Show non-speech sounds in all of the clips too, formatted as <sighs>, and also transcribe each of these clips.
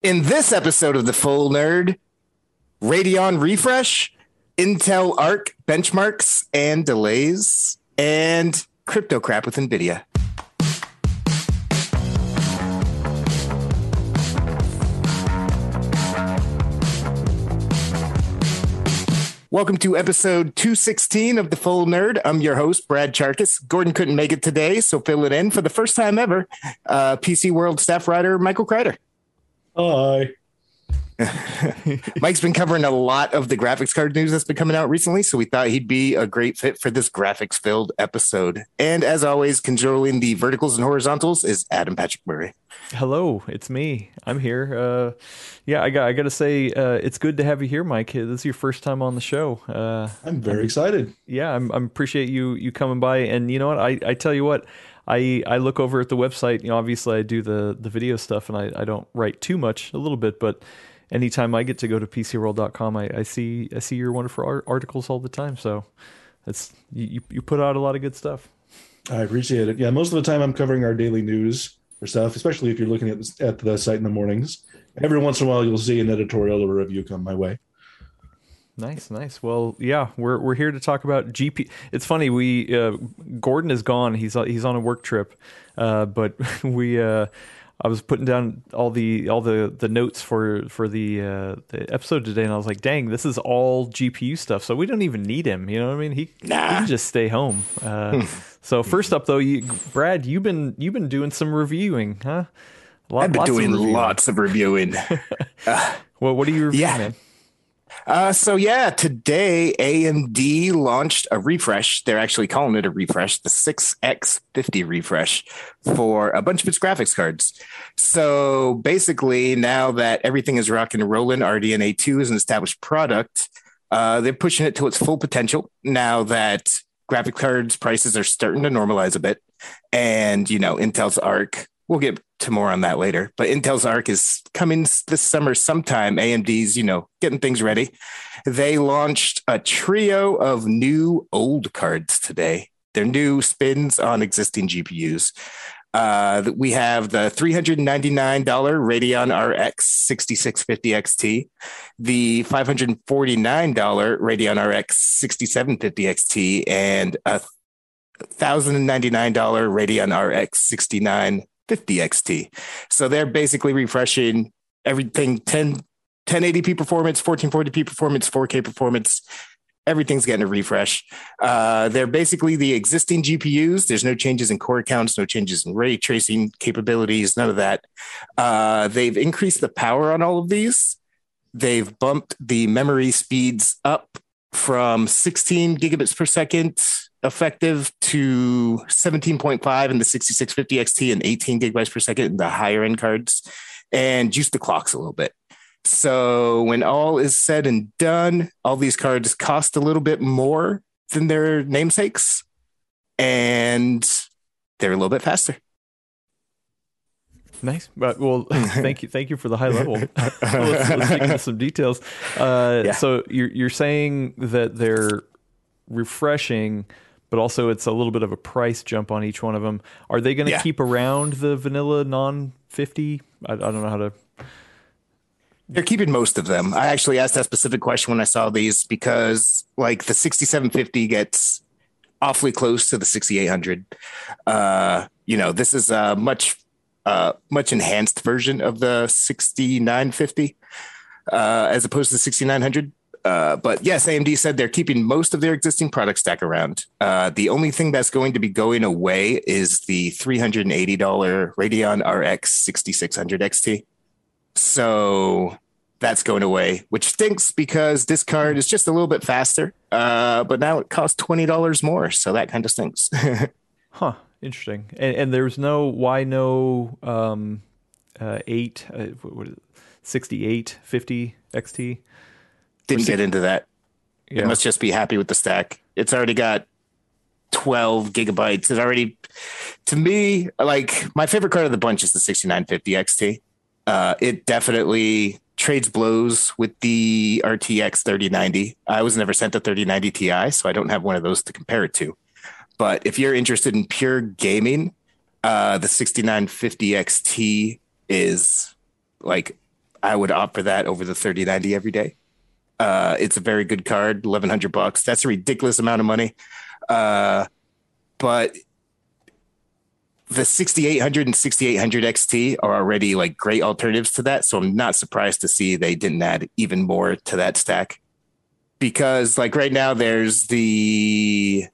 In this episode of The Full Nerd, Radeon refresh, Intel Arc benchmarks and delays, and crypto crap with NVIDIA. Welcome to episode 216 of The Full Nerd. I'm your host, Brad Chacos. Gordon couldn't make it today, so fill it in for the first time ever. Uh, PC World staff writer Michael Crider. Hi. <laughs> Mike's been covering a lot of the graphics card news that's been coming out recently, so we thought he'd be a great fit for this graphics filled episode. And as always, controlling the verticals and horizontals is Adam Patrick Murray. Hello, it's me. I'm here. Uh, yeah, I got. I got to say, uh, it's good to have you here, Mike. This is your first time on the show. Uh, I'm very excited. Yeah, I'm. I'm appreciate you you coming by. And you know what? I, I tell you what. I, I look over at the website. You know, obviously I do the the video stuff, and I, I don't write too much, a little bit, but anytime I get to go to PCWorld.com, I, I see I see your wonderful art- articles all the time. So it's you you put out a lot of good stuff. I appreciate it. Yeah, most of the time I'm covering our daily news or stuff, especially if you're looking at at the site in the mornings. Every once in a while, you'll see an editorial or a review come my way. Nice, nice. Well, yeah, we're we're here to talk about GP. It's funny. We uh, Gordon is gone. He's he's on a work trip, uh, but <laughs> we. Uh, I was putting down all the all the, the notes for for the uh, the episode today, and I was like, "Dang, this is all GPU stuff." So we don't even need him. You know what I mean? He, Nah. he can just stay home. Uh, so first up, though, you, Brad, you've been you've been doing some reviewing, huh? Lot- I've been of doing reviewing. lots of reviewing. <laughs> Well, what are you reviewing? Yeah. man? Uh, so yeah, today AMD launched a refresh. They're actually calling it a refresh, the 6X50 refresh for a bunch of its graphics cards. So basically, now that everything is rocking and rolling, RDNA 2 is an established product. Uh, they're pushing it to its full potential now that graphic cards prices are starting to normalize a bit. And, you know, Intel's Arc, we'll get to more on that later, but Intel's Arc is coming this summer sometime. AMD's, you know, getting things ready. They launched a trio of new old cards today. They're new spins on existing GPUs. Uh, we have the $399 Radeon RX 6650 XT, the $549 Radeon RX 6750 XT, and a $1,099 Radeon RX 6950 XT. So they're basically refreshing everything 10, 1080p performance, 1440p performance, 4K performance. Everything's getting a refresh. Uh, they're basically the existing GPUs. There's no changes in core counts, no changes in ray tracing capabilities, none of that. Uh, they've increased the power on all of these. They've bumped the memory speeds up from 16 gigabits per second effective to 17.5 in the 6650 XT and 18 gigabytes per second in the higher end cards and juice the clocks a little bit. So when all is said and done, all these cards cost a little bit more than their namesakes and they're a little bit faster. Nice. But, well, <laughs> thank you. Thank you for the high level. let's, let's dig into some details. Uh, Yeah. So you're you're saying that they're refreshing, but also it's a little bit of a price jump on each one of them. Are they going to Yeah. keep around the vanilla non fifty? I, I don't know how to. They're keeping most of them. I actually asked that specific question when I saw these because, like, the 6750 gets awfully close to the 6800. Uh, you know, this is a much, uh, much enhanced version of the 6950 uh, as opposed to the 6900. Uh, but yes, AMD said they're keeping most of their existing product stack around. Uh, the only thing that's going to be going away is the $380 Radeon RX 6600 XT. So that's going away, which stinks because this card is just a little bit faster. Uh, but now it costs twenty dollars more, so that kind of stinks. <laughs> Huh. Interesting. And, and there's no why no um, uh, eight uh, what, is it? 68, 50 XT. Didn't get into that. Yeah. It must just be happy with the stack. It's already got twelve gigabytes. It already, to me, like my favorite card of the bunch is the sixty nine fifty XT. Uh, it definitely trades blows with the RTX 3090. I was never sent a 3090 Ti, so I don't have one of those to compare it to. But if you're interested in pure gaming, uh, the 6950 XT is like I would opt for that over the 3090 every day. Uh, it's a very good card, 1100 bucks. That's a ridiculous amount of money. Uh, but the 6800 and 6800 XT are already like great alternatives to that. So I'm not surprised to see they didn't add even more to that stack because like right now there's the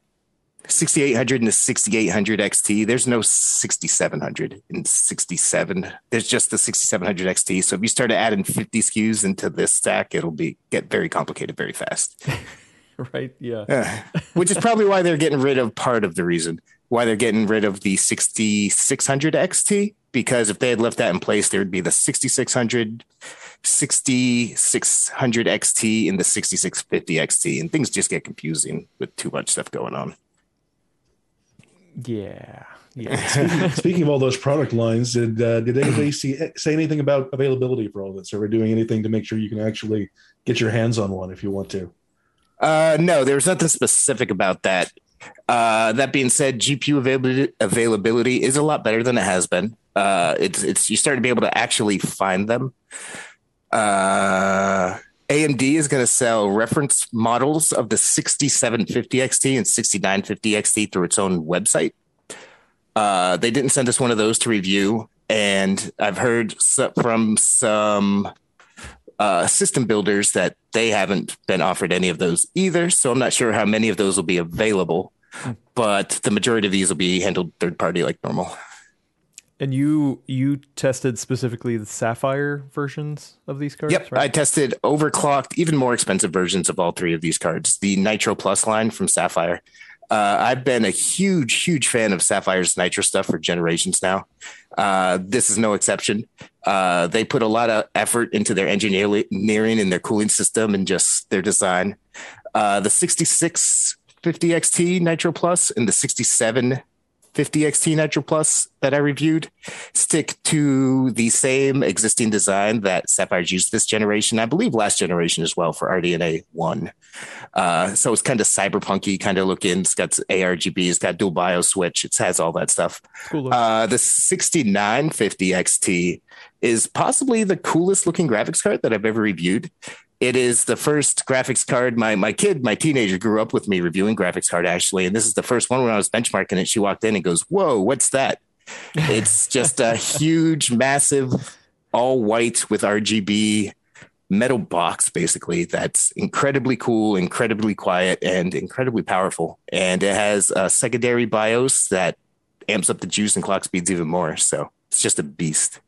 6800 and the 6800 XT. There's no 6700 and 67. There's just the 6700 XT. So if you start adding 50 SKUs into this stack, it'll be get very complicated very fast. <laughs> right. Yeah. Uh, which is probably why they're getting rid of part of the reason why they're getting rid of the 6600 XT because if they had left that in place, there would be the 6600, 6600 XT, and the 6650 XT, and things just get confusing with too much stuff going on. Yeah. <laughs> Yeah. Speaking of all those product lines, did uh, did anybody see, say anything about availability for all of this? Are we doing anything to make sure you can actually get your hands on one if you want to? Uh, no, there was nothing specific about that. Uh, that being said, GPU availability, availability is a lot better than it has been. Uh, it's it's you start to be able to actually find them. Uh, AMD is going to sell reference models of the 6750 XT and 6950 XT through its own website. Uh, they didn't send us one of those to review, and I've heard from some uh, system builders that they haven't been offered any of those either. So I'm not sure how many of those will be available, but the majority of these will be handled third party like normal. And you you tested specifically the Sapphire versions of these cards? Yep, right? I tested overclocked, even more expensive versions of all three of these cards. The Nitro Plus line from Sapphire. Uh, I've been a huge, huge fan of Sapphire's Nitro stuff for generations now. Uh, this is no exception. Uh, they put a lot of effort into their engineering and their cooling system and just their design. Uh, the 6650 XT Nitro Plus and the 67 50 XT Nitro Plus that I reviewed stick to the same existing design that Sapphire's used this generation. I believe last generation as well for RDNA 1. Uh, so it's kind of cyberpunky kind of looking. It's got ARGB, it's got dual BIOS switch, it has all that stuff. Cool uh, the 6950 XT is possibly the coolest looking graphics card that I've ever reviewed it is the first graphics card my my kid my teenager grew up with me reviewing graphics card actually. And this is the first one when i was benchmarking it. She walked in and goes whoa what's that? It's just a <laughs> huge massive all white with rgb metal box basically that's incredibly cool incredibly quiet and incredibly powerful. And it has a secondary bios that amps up the juice and clock speeds even more. So it's just a beast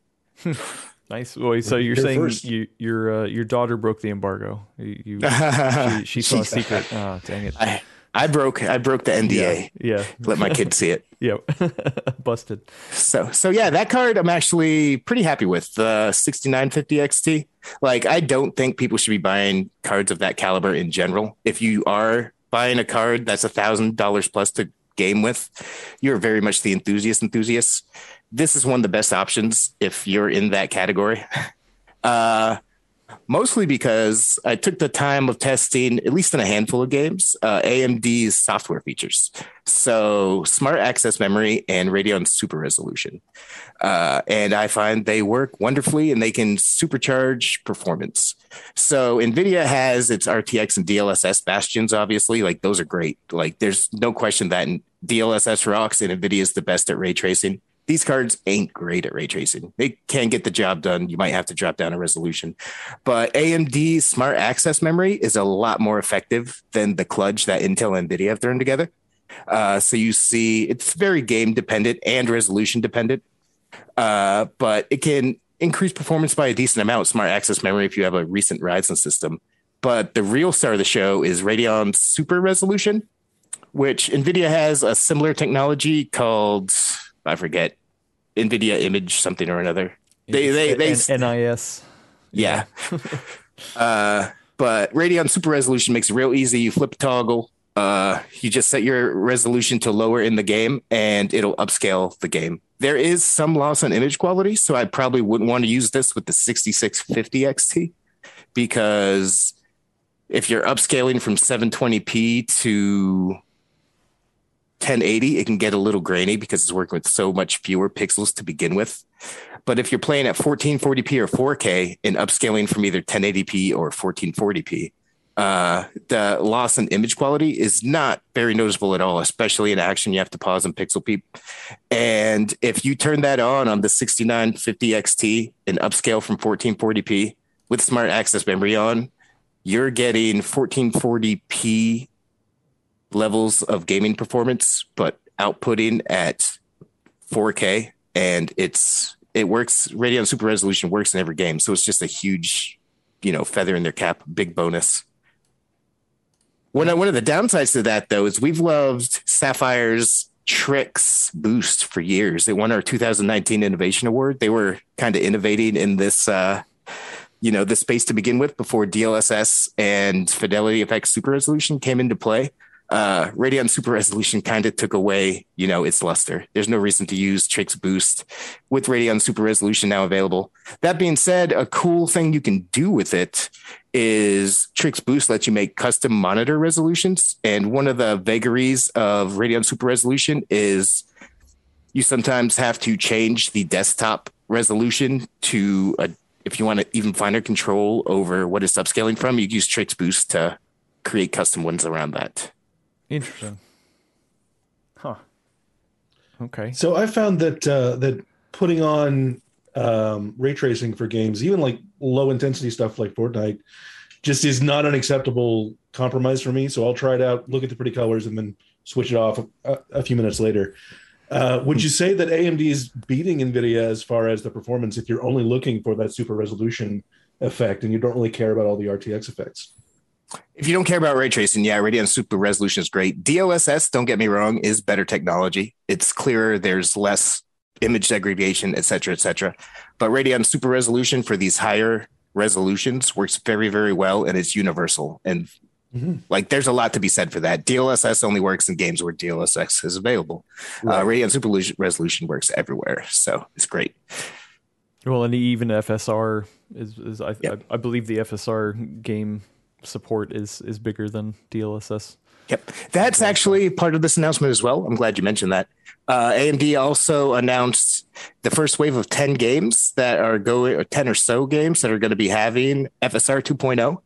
<laughs> Nice. Well, so you're saying first. you, your uh, your daughter broke the embargo. You, you <laughs> she, she, saw a secret. Oh, dang it! I, I broke I broke the NDA. Yeah. yeah. Let my kid see it. <laughs> yeah. <laughs> Busted. So so yeah, that card I'm actually pretty happy with the 6950 XT. Like I don't think people should be buying cards of that caliber in general. If you are buying a card that's a thousand dollars plus to game with, you're very much the enthusiast enthusiast this is one of the best options if you're in that category. <laughs> Uh, mostly because I took the time of testing, at least in a handful of games, uh, AMD's software features. So, smart access memory and Radeon super resolution. Uh, and I find they work wonderfully and they can supercharge performance. So, NVIDIA has its RTX and DLSS bastions, obviously. Like, those are great. Like, there's no question that DLSS rocks and NVIDIA is the best at ray tracing these cards ain't great at ray tracing. They can get the job done. You might have to drop down a resolution, but AMD smart access memory is a lot more effective than the kludge that Intel and NVIDIA have thrown together. Uh, so you see, it's very game dependent and resolution dependent, uh, but it can increase performance by a decent amount. Smart access memory if you have a recent Ryzen system. But the real star of the show is Radeon Super Resolution, which NVIDIA has a similar technology called I forget NVIDIA image something or another. They they they NIS. Yeah. <laughs> uh, but Radeon Super Resolution makes it real easy. You flip toggle. Uh, you just set your resolution to lower in the game, and it'll upscale the game. There is some loss on image quality, so I probably wouldn't want to use this with the 6650 XT because if you're upscaling from 720p to 1080, it can get a little grainy because it's working with so much fewer pixels to begin with. But if you're playing at 1440p or 4K and upscaling from either 1080p or 1440p, uh, the loss in image quality is not very noticeable at all, especially in action. You have to pause and pixel peep. And if you turn that on on the 6950 XT and upscale from 1440p with smart access memory on, you're getting 1440p levels of gaming performance, but outputting at 4K. And it's it works. Radeon Super Resolution works in every game, so it's just a huge, you know, feather in their cap, big bonus. One one of the downsides to that, though, is we've loved Sapphire's TriXX Boost for years. They won our 2019 Innovation Award. They were kind of innovating in this, uh, you know, the space to begin with before DLSS and Fidelity FX Super Resolution came into play uh, Radeon Super Resolution kind of took away, you know, its luster. There's no reason to use TriXX Boost with Radeon Super Resolution now available. That being said, a cool thing you can do with it is TriXX Boost lets you make custom monitor resolutions. And one of the vagaries of Radeon Super Resolution is you sometimes have to change the desktop resolution to a, if you want to even finer control over what it's upscaling from, you use TriXX Boost to create custom ones around that. Interesting. Huh. Okay. So I found that uh, that putting on um, ray tracing for games, even like low intensity stuff like Fortnite, just is not an acceptable compromise for me. So I'll try it out, look at the pretty colors, and then switch it off a, a few minutes later. Uh, would you say that AMD is beating NVIDIA as far as the performance if you're only looking for that super resolution effect and you don't really care about all the RTX effects? If you don't care about ray tracing, yeah, Radeon Super Resolution is great. DLSS, don't get me wrong, is better technology. It's clearer. There's less image degradation, et cetera, et cetera. But Radeon Super Resolution for these higher resolutions works very, very well, and it's universal. And mm-hmm. like, there's a lot to be said for that. DLSS only works in games where DLSS is available. Uh, right. Uh, Radeon Super Resolution works everywhere, so it's great. Well, and even FSR is, is I, yep. I, I believe the FSR game support is is bigger than DLSS. Yep, that's actually part of this announcement as well. I'm glad you mentioned that. Uh, AMD also announced the first wave of 10 games that are going, or 10 or so games that are going to be having FSR 2.0,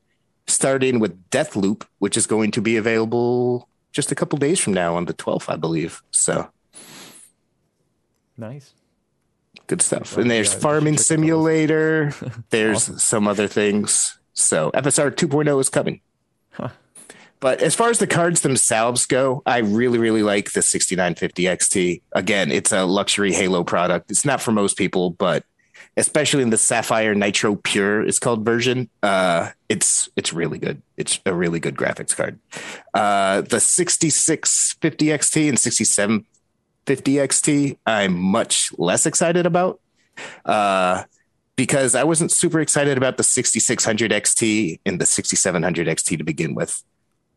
starting with Deathloop, which is going to be available just a couple days from now on the 12th, I believe. So nice. Good stuff. And there's Farming Simulator. <laughs> there's awesome. some other things. So FSR 2.0 is coming. Huh. But as far as the cards themselves go, I really, really like the 6950 XT. Again, it's a luxury Halo product. It's not for most people, but especially in the Sapphire Nitro Pure, it's called version. Uh, it's it's really good. It's a really good graphics card. Uh, the 6650 XT and 6750 XT, I'm much less excited about. Uh, because I wasn't super excited about the 6600 XT and the 6700 XT to begin with.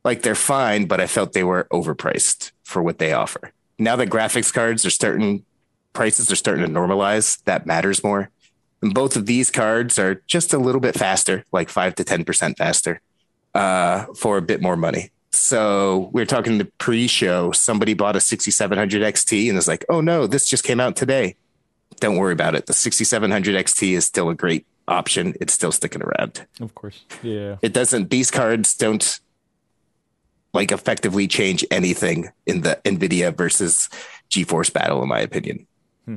Like they're fine, but I felt they were overpriced for what they offer. Now that graphics cards are starting, prices are starting to normalize, that matters more. And both of these cards are just a little bit faster, like five to 10% faster uh, for a bit more money. So we are talking the pre-show. Somebody bought a 6700 XT and is like, "Oh no, this just came out today." Don't worry about it. The 6700 XT is still a great option. It's still sticking around. Of course. Yeah. It doesn't, these cards don't like effectively change anything in the NVIDIA versus GeForce battle, in my opinion. Hmm.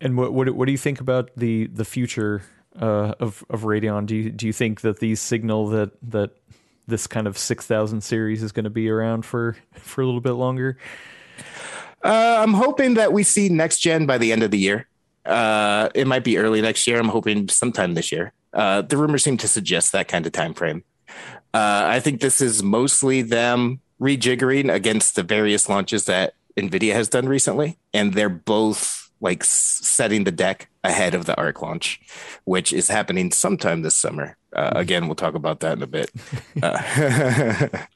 And what, what, what do you think about the, the future uh, of, of Radeon? Do you, do you think that these signal that, that this kind of 6000 series is going to be around for, for a little bit longer? Uh, I'm hoping that we see next gen by the end of the year. Uh, it might be early next year. I'm hoping sometime this year. Uh, the rumors seem to suggest that kind of time frame. Uh, I think this is mostly them rejiggering against the various launches that NVIDIA has done recently, and they're both like setting the deck ahead of the ARC launch, which is happening sometime this summer. Uh, again, we'll talk about that in a bit. <laughs> Uh, <laughs>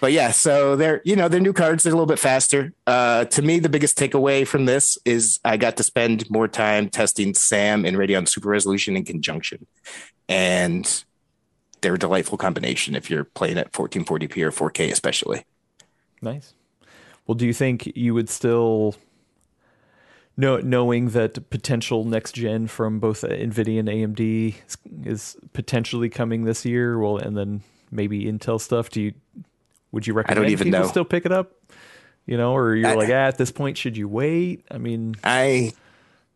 but yeah, so they're you know their new cards They're a little bit faster. Uh, to me, the biggest takeaway from this is I got to spend more time testing SAM and Radeon Super Resolution in conjunction, and they're a delightful combination if you're playing at 1440p or 4K, especially. Nice. Well, do you think you would still know, knowing that potential next gen from both Nvidia and AMD is, is potentially coming this year, well, and then maybe Intel stuff. Do you would you recommend I don't even people know. still pick it up? You know, or you're I- like, ah, at this point, should you wait? I mean, I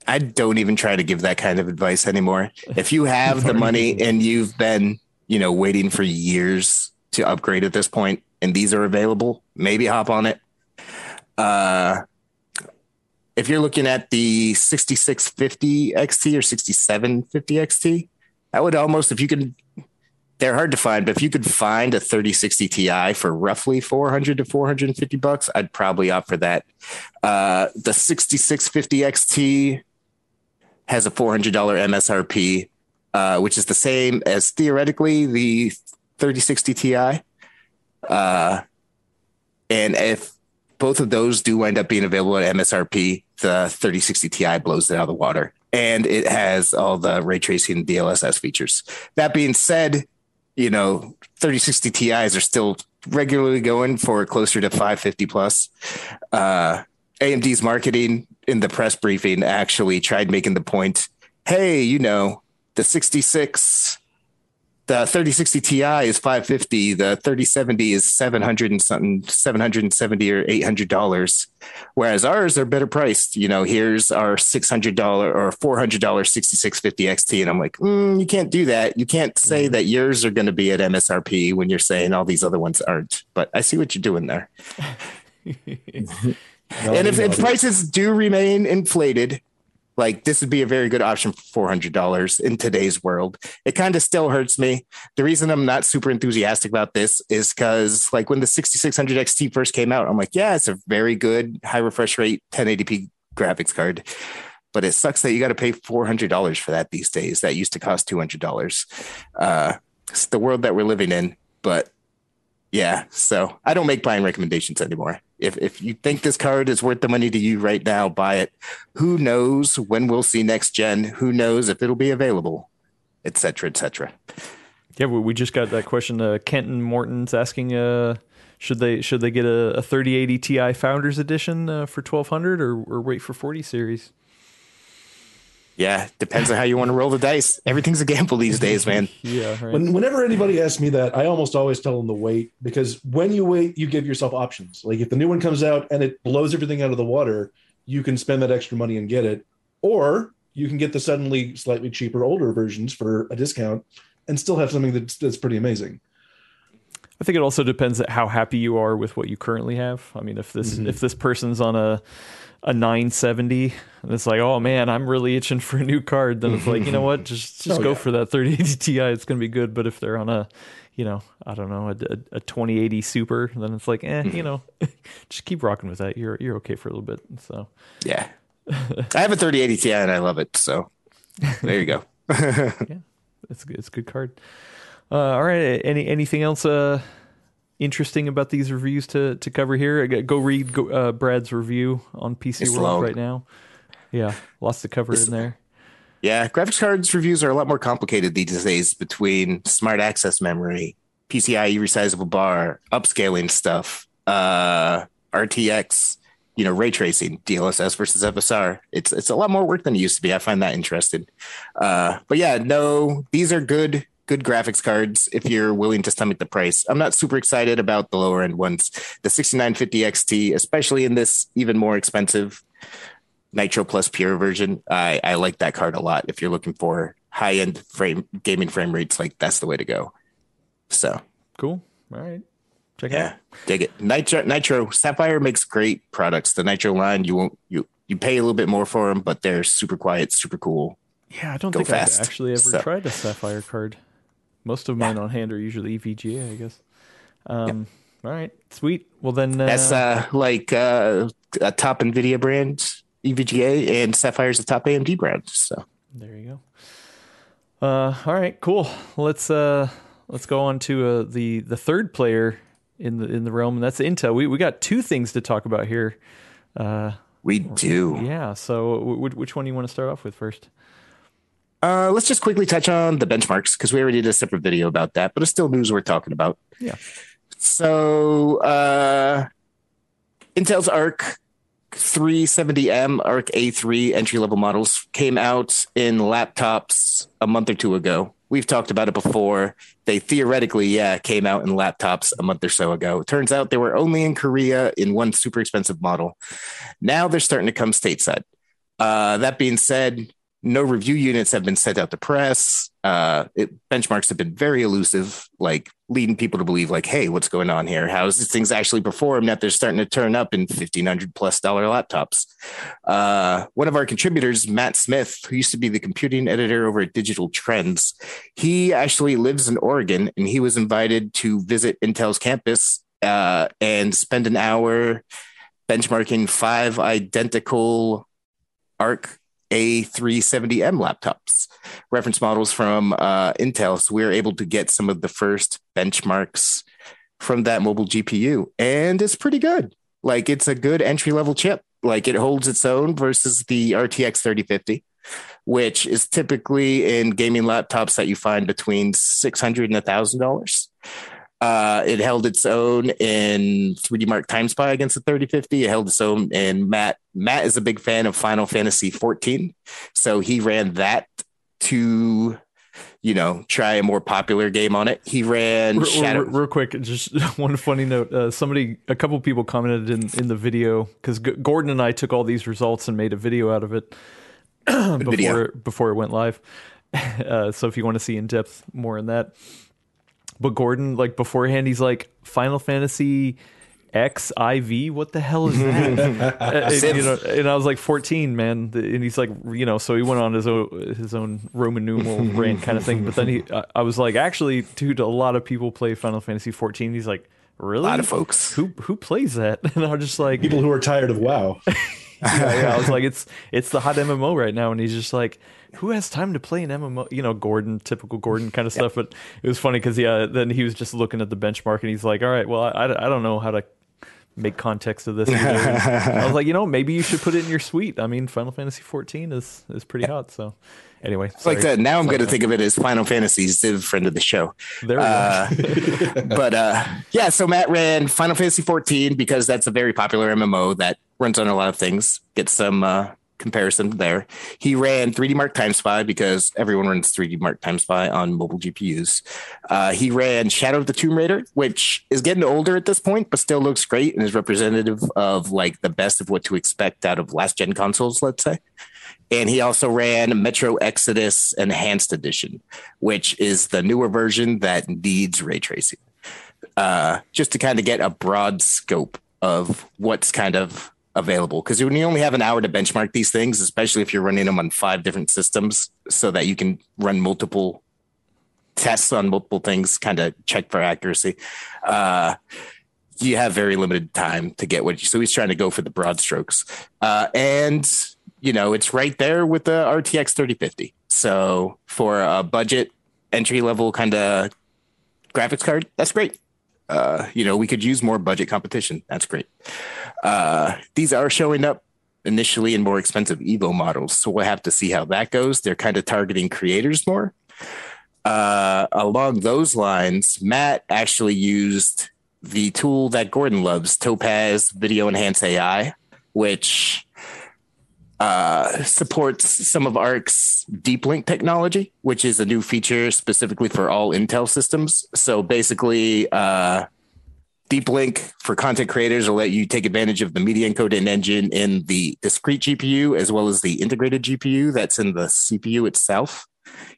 I don't even try to give that kind of advice anymore. If you <laughs> have the money and you've been, you know, waiting for years to upgrade at this point and these are available, maybe hop on it. Uh if you're looking at the 6650 XT or 6750 XT, I would almost if you could they're hard to find, but if you could find a 3060 Ti for roughly 400 to 450 bucks, I'd probably opt for that. Uh, the 6650 XT has a $400 MSRP, uh, which is the same as theoretically the 3060 Ti. Uh, and if both of those do wind up being available at MSRP, the 3060 Ti blows it out of the water. And it has all the ray tracing and DLSS features. That being said, you know, 3060 Ti's are still regularly going for closer to 550 plus. Uh, AMD's marketing in the press briefing actually tried making the point hey, you know, the 66, the 3060 Ti is 550, the 3070 is 700 and something, 770 or 800 dollars, whereas ours are better priced. You know, here's our 600 dollar or 400 dollar 6650 XT, and I'm like, mm, you can't do that. You can't say that yours are going to be at MSRP when you're saying all these other ones aren't. But I see what you're doing there. <laughs> and if, if prices do remain inflated, like this would be a very good option for four hundred dollars in today's world. It kind of still hurts me. The reason I'm not super enthusiastic about this is because, like, when the 6600 XT first came out, I'm like, yeah, it's a very good high refresh rate 1080p graphics card, but it sucks that you got to pay four hundred dollars for that these days. That used to cost two hundred dollars. Uh, it's the world that we're living in, but yeah, so I don't make buying recommendations anymore. If if you think this card is worth the money to you right now, buy it. Who knows when we'll see next gen? Who knows if it'll be available, et cetera, et cetera. Yeah, we, we just got that question. Uh, Kenton Morton's asking, uh, should they should they get a, a 3080 Ti Founders Edition uh, for 1200 or, or wait for 40 series? Yeah, depends on how you want to roll the dice. Everything's a gamble these days, <laughs> man. Yeah, right. When, whenever anybody asks me that, I almost always tell them to wait because when you wait, you give yourself options. Like if the new one comes out and it blows everything out of the water, you can spend that extra money and get it, or you can get the suddenly slightly cheaper older versions for a discount and still have something that's that's pretty amazing. I think it also depends on how happy you are with what you currently have. I mean, if this Mhm. if this person's on a a 970 and it's like, oh man, I'm really itching for a new card, then it's like, you know what, <laughs> just just Oh, go yeah. for that 3080 Ti. It's gonna be good. But if they're on a, you know, I don't know, a, a, a 2080 Super, then it's like, eh, you know, <laughs> just keep rocking with that. You're you're okay for a little bit. So Yeah, <laughs> I have a 3080 Ti and I love it. So there you go. Yeah it's a good, it's a good card. Uh, all right, any anything else uh, interesting about these reviews to to cover here? Go- Go read go, uh, Brad's review on PC It's World long. right now. Yeah, lots to cover It's- in there. Yeah, graphics cards reviews are a lot more complicated these days between smart access memory, PCIe resizable bar, upscaling stuff, uh, RTX, you know, ray tracing, DLSS versus FSR. It's it's a lot more work than it used to be. I find that interesting. Uh, but yeah, no, these are good good graphics cards if you're willing to stomach the price. I'm not super excited about the lower end ones. The 6950 XT, especially in this even more expensive Nitro Plus Pure version. I, I like that card a lot. If you're looking for high end frame gaming frame rates, like that's the way to go. So Cool. All right, check it out. yeah, dig it. Nitro Nitro Sapphire makes great products. The Nitro line, you won't you you pay a little bit more for them, but they're super quiet, super cool. Yeah, I don't Go think fast. I've actually ever So- tried a Sapphire card. Most of mine on hand are usually EVGA, I guess. Um, All right, sweet. Well then, uh, That's uh like uh, a top Nvidia brand, EVGA, and Sapphire's a top AMD brand. So There you go. Uh, all right, cool. Let's uh, let's go on to uh, the the third player in the in the realm, and that's Intel. We we got two things to talk about here. Uh, we do. yeah. So w- which one do you want to start off with first? Uh, let's just quickly touch on the benchmarks because we already did a separate video about that, but it's still news worth talking about. Yeah. So, uh, Intel's Arc 370M, ARC A3 entry level models came out in laptops a month or two ago. We've talked about it before. They theoretically, yeah, came out in laptops a month or so ago. It turns out they were only in Korea in one super expensive model. Now they're starting to come stateside. Uh, that being said, no review units have been sent out to press. Uh, it, benchmarks have been very elusive, like leading people to believe, like, hey, what's going on here? How is this things actually perform that they're starting to turn up in fifteen hundred plus dollar laptops? Uh, one of our contributors, Matt Smith, who used to be the computing editor over at Digital Trends, he actually lives in Oregon, and he was invited to visit Intel's campus uh, and spend an hour benchmarking five identical ARC a370M laptops, reference models from uh, Intel. So we were able to get some of the first benchmarks from that mobile GPU, and it's pretty good. Like it's a good entry level chip. Like it holds its own versus the RTX 3050, which is typically in gaming laptops that you find between six hundred and a thousand dollars. Uh, it held its own in 3D Mark Time Spy against the 3050. It held its own in Matt. Matt is a big fan of Final Fantasy 14, so he ran that to, you know, try a more popular game on it. He ran real, Shadow. Real, real quick, just <laughs> one funny note. Uh, somebody, a couple people commented in, in the video because G- Gordon and I took all these results and made a video out of it <clears throat> before video. before it went live. <laughs> Uh, so if you want to see in depth more in that, but Gordon, like beforehand, he's like Final Fantasy X IV. What the hell is that? <laughs> And, you know, and I was like 14, man. And he's like, you know, so he went on his own his own Roman numeral <laughs> rant kind of thing. But then he, I, I was like, actually, dude, a lot of people play Final Fantasy 14. He's like, really? A lot of folks. Who who plays that? <laughs> And I was just like, People who are tired of WoW. <laughs> yeah, yeah. I was like, it's <laughs> it's the hot MMO right now, and he's just like, who has time to play an MMO? You know, Gordon, typical Gordon kind of stuff. But it was funny because yeah, then he was just looking at the benchmark, and he's like, all right, well, I, I don't know how to make context of this. <laughs> I was like, you know, maybe you should put it in your suite. I mean, Final Fantasy 14 is is pretty hot. So anyway, like that. Now I'm going to think of it as Final Fantasy Ziv, friend of the show. There we go. Uh, but uh, yeah, so Matt ran Final Fantasy 14 because that's a very popular MMO that runs on a lot of things. Get some uh, comparison there. He ran 3D Mark Time Spy because everyone runs 3D Mark Time Spy on mobile GPUs. Uh, he ran Shadow of the Tomb Raider, which is getting older at this point, but still looks great and is representative of like the best of what to expect out of last gen consoles, let's say. And he also ran Metro Exodus Enhanced Edition, which is the newer version that needs ray tracing. Uh, just to kind of get a broad scope of what's kind of available. Because when you only have an hour to benchmark these things, especially if you're running them on five different systems, so that you can run multiple tests on multiple things, kind of check for accuracy. Uh, you have very limited time to get what you. So he's trying to go for the broad strokes, uh, and you know it's right there with the RTX 3050. So for a budget entry level kind of graphics card, that's great. Uh, you know, we could use more budget competition. That's great. Uh, these are showing up initially in more expensive Evo models, so we'll have to see how that goes. They're kind of targeting creators more. Uh, along those lines, Matt actually used the tool that Gordon loves, Topaz Video Enhance AI, which uh, supports some of ARC's deep link technology, which is a new feature specifically for all Intel systems. So basically, uh, deep link for content creators will let you take advantage of the media encoding engine in the discrete GPU as well as the integrated GPU that's in the CPU itself.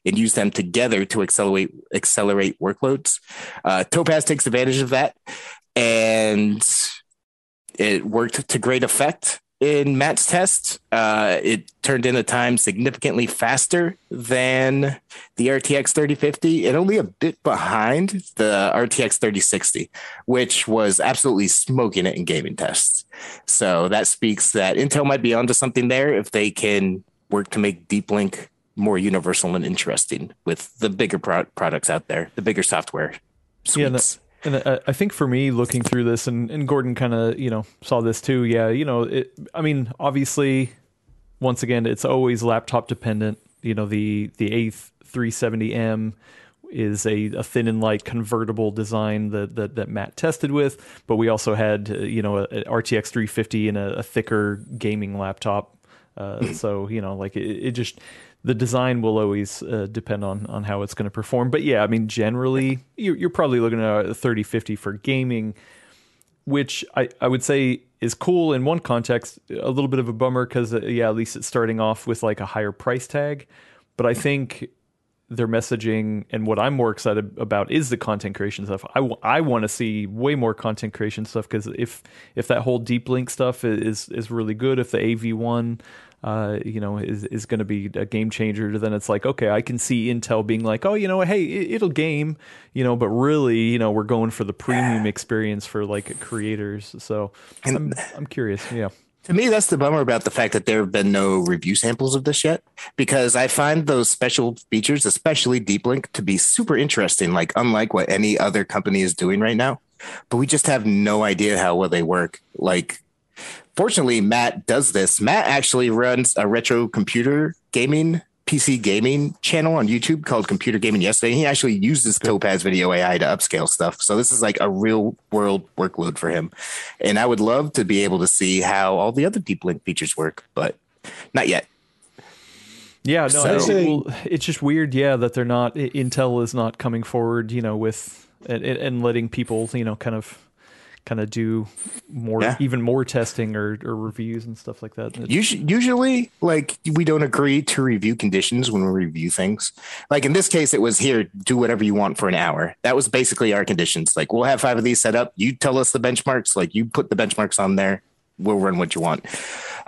And use them together to accelerate accelerate workloads. Uh, Topaz takes advantage of that, and it worked to great effect in Matt's test. Uh, it turned in a time significantly faster than the RTX 3050 and only a bit behind the RTX 3060, which was absolutely smoking it in gaming tests. So that speaks that Intel might be onto something there if they can work to make Deep Link more universal and interesting with the bigger pro- products out there, the bigger software suites. Yeah, and I, I think for me, looking through this, and, and Gordon kind of you know saw this too. Yeah, you know, it, I mean, obviously, once again, it's always laptop dependent. You know, the the eighth 370M is a, a thin and light convertible design that, that, that Matt tested with, but we also had uh, you know a, a RTX 350 and a, a thicker gaming laptop. Uh, <clears throat> so you know, like it, it, just the design will always uh, depend on on how it's going to perform. But yeah, I mean, generally you're, you're probably looking at a 3050 for gaming, which I, I would say is cool in one context, a little bit of a bummer because uh, yeah, at least it's starting off with like a higher price tag. But I think their messaging and what I'm more excited about is the content creation stuff. I, w- I want to see way more content creation stuff because if if that whole deep link stuff is is really good, if the AV one uh, you know, is is going to be a game changer. Then it's like, okay, I can see Intel being like, oh, you know, hey, it, will game, you know, but really, you know, we're going for the premium <sighs> experience for like creators. So I'm I'm curious, yeah. To me, that's the bummer about the fact that there have been no review samples of this yet, because I find those special features, especially Deep Link, to be super interesting, like unlike what any other company is doing right now. But we just have no idea how well they work. Like, fortunately, Matt does this. Matt actually runs a retro computer gaming PC gaming channel on YouTube called Computer Gaming Yesterday. He actually uses Topaz Video AI to upscale stuff. So this is like a real world workload for him. And I would love to be able to see how all the other deep link features work, but not yet. Yeah, no, so, say, well, it's just weird, yeah, that they're not Intel is not coming forward, you know, with and, and letting people, you know, kind of kind of do more yeah. even more testing or, or reviews and stuff like that. Usually, usually like we don't agree to review conditions when we review things. Like in this case it was here do whatever you want for an hour. That was basically our conditions. Like we'll have five of these set up. You tell us the benchmarks. Like you put the benchmarks on there. We'll run what you want.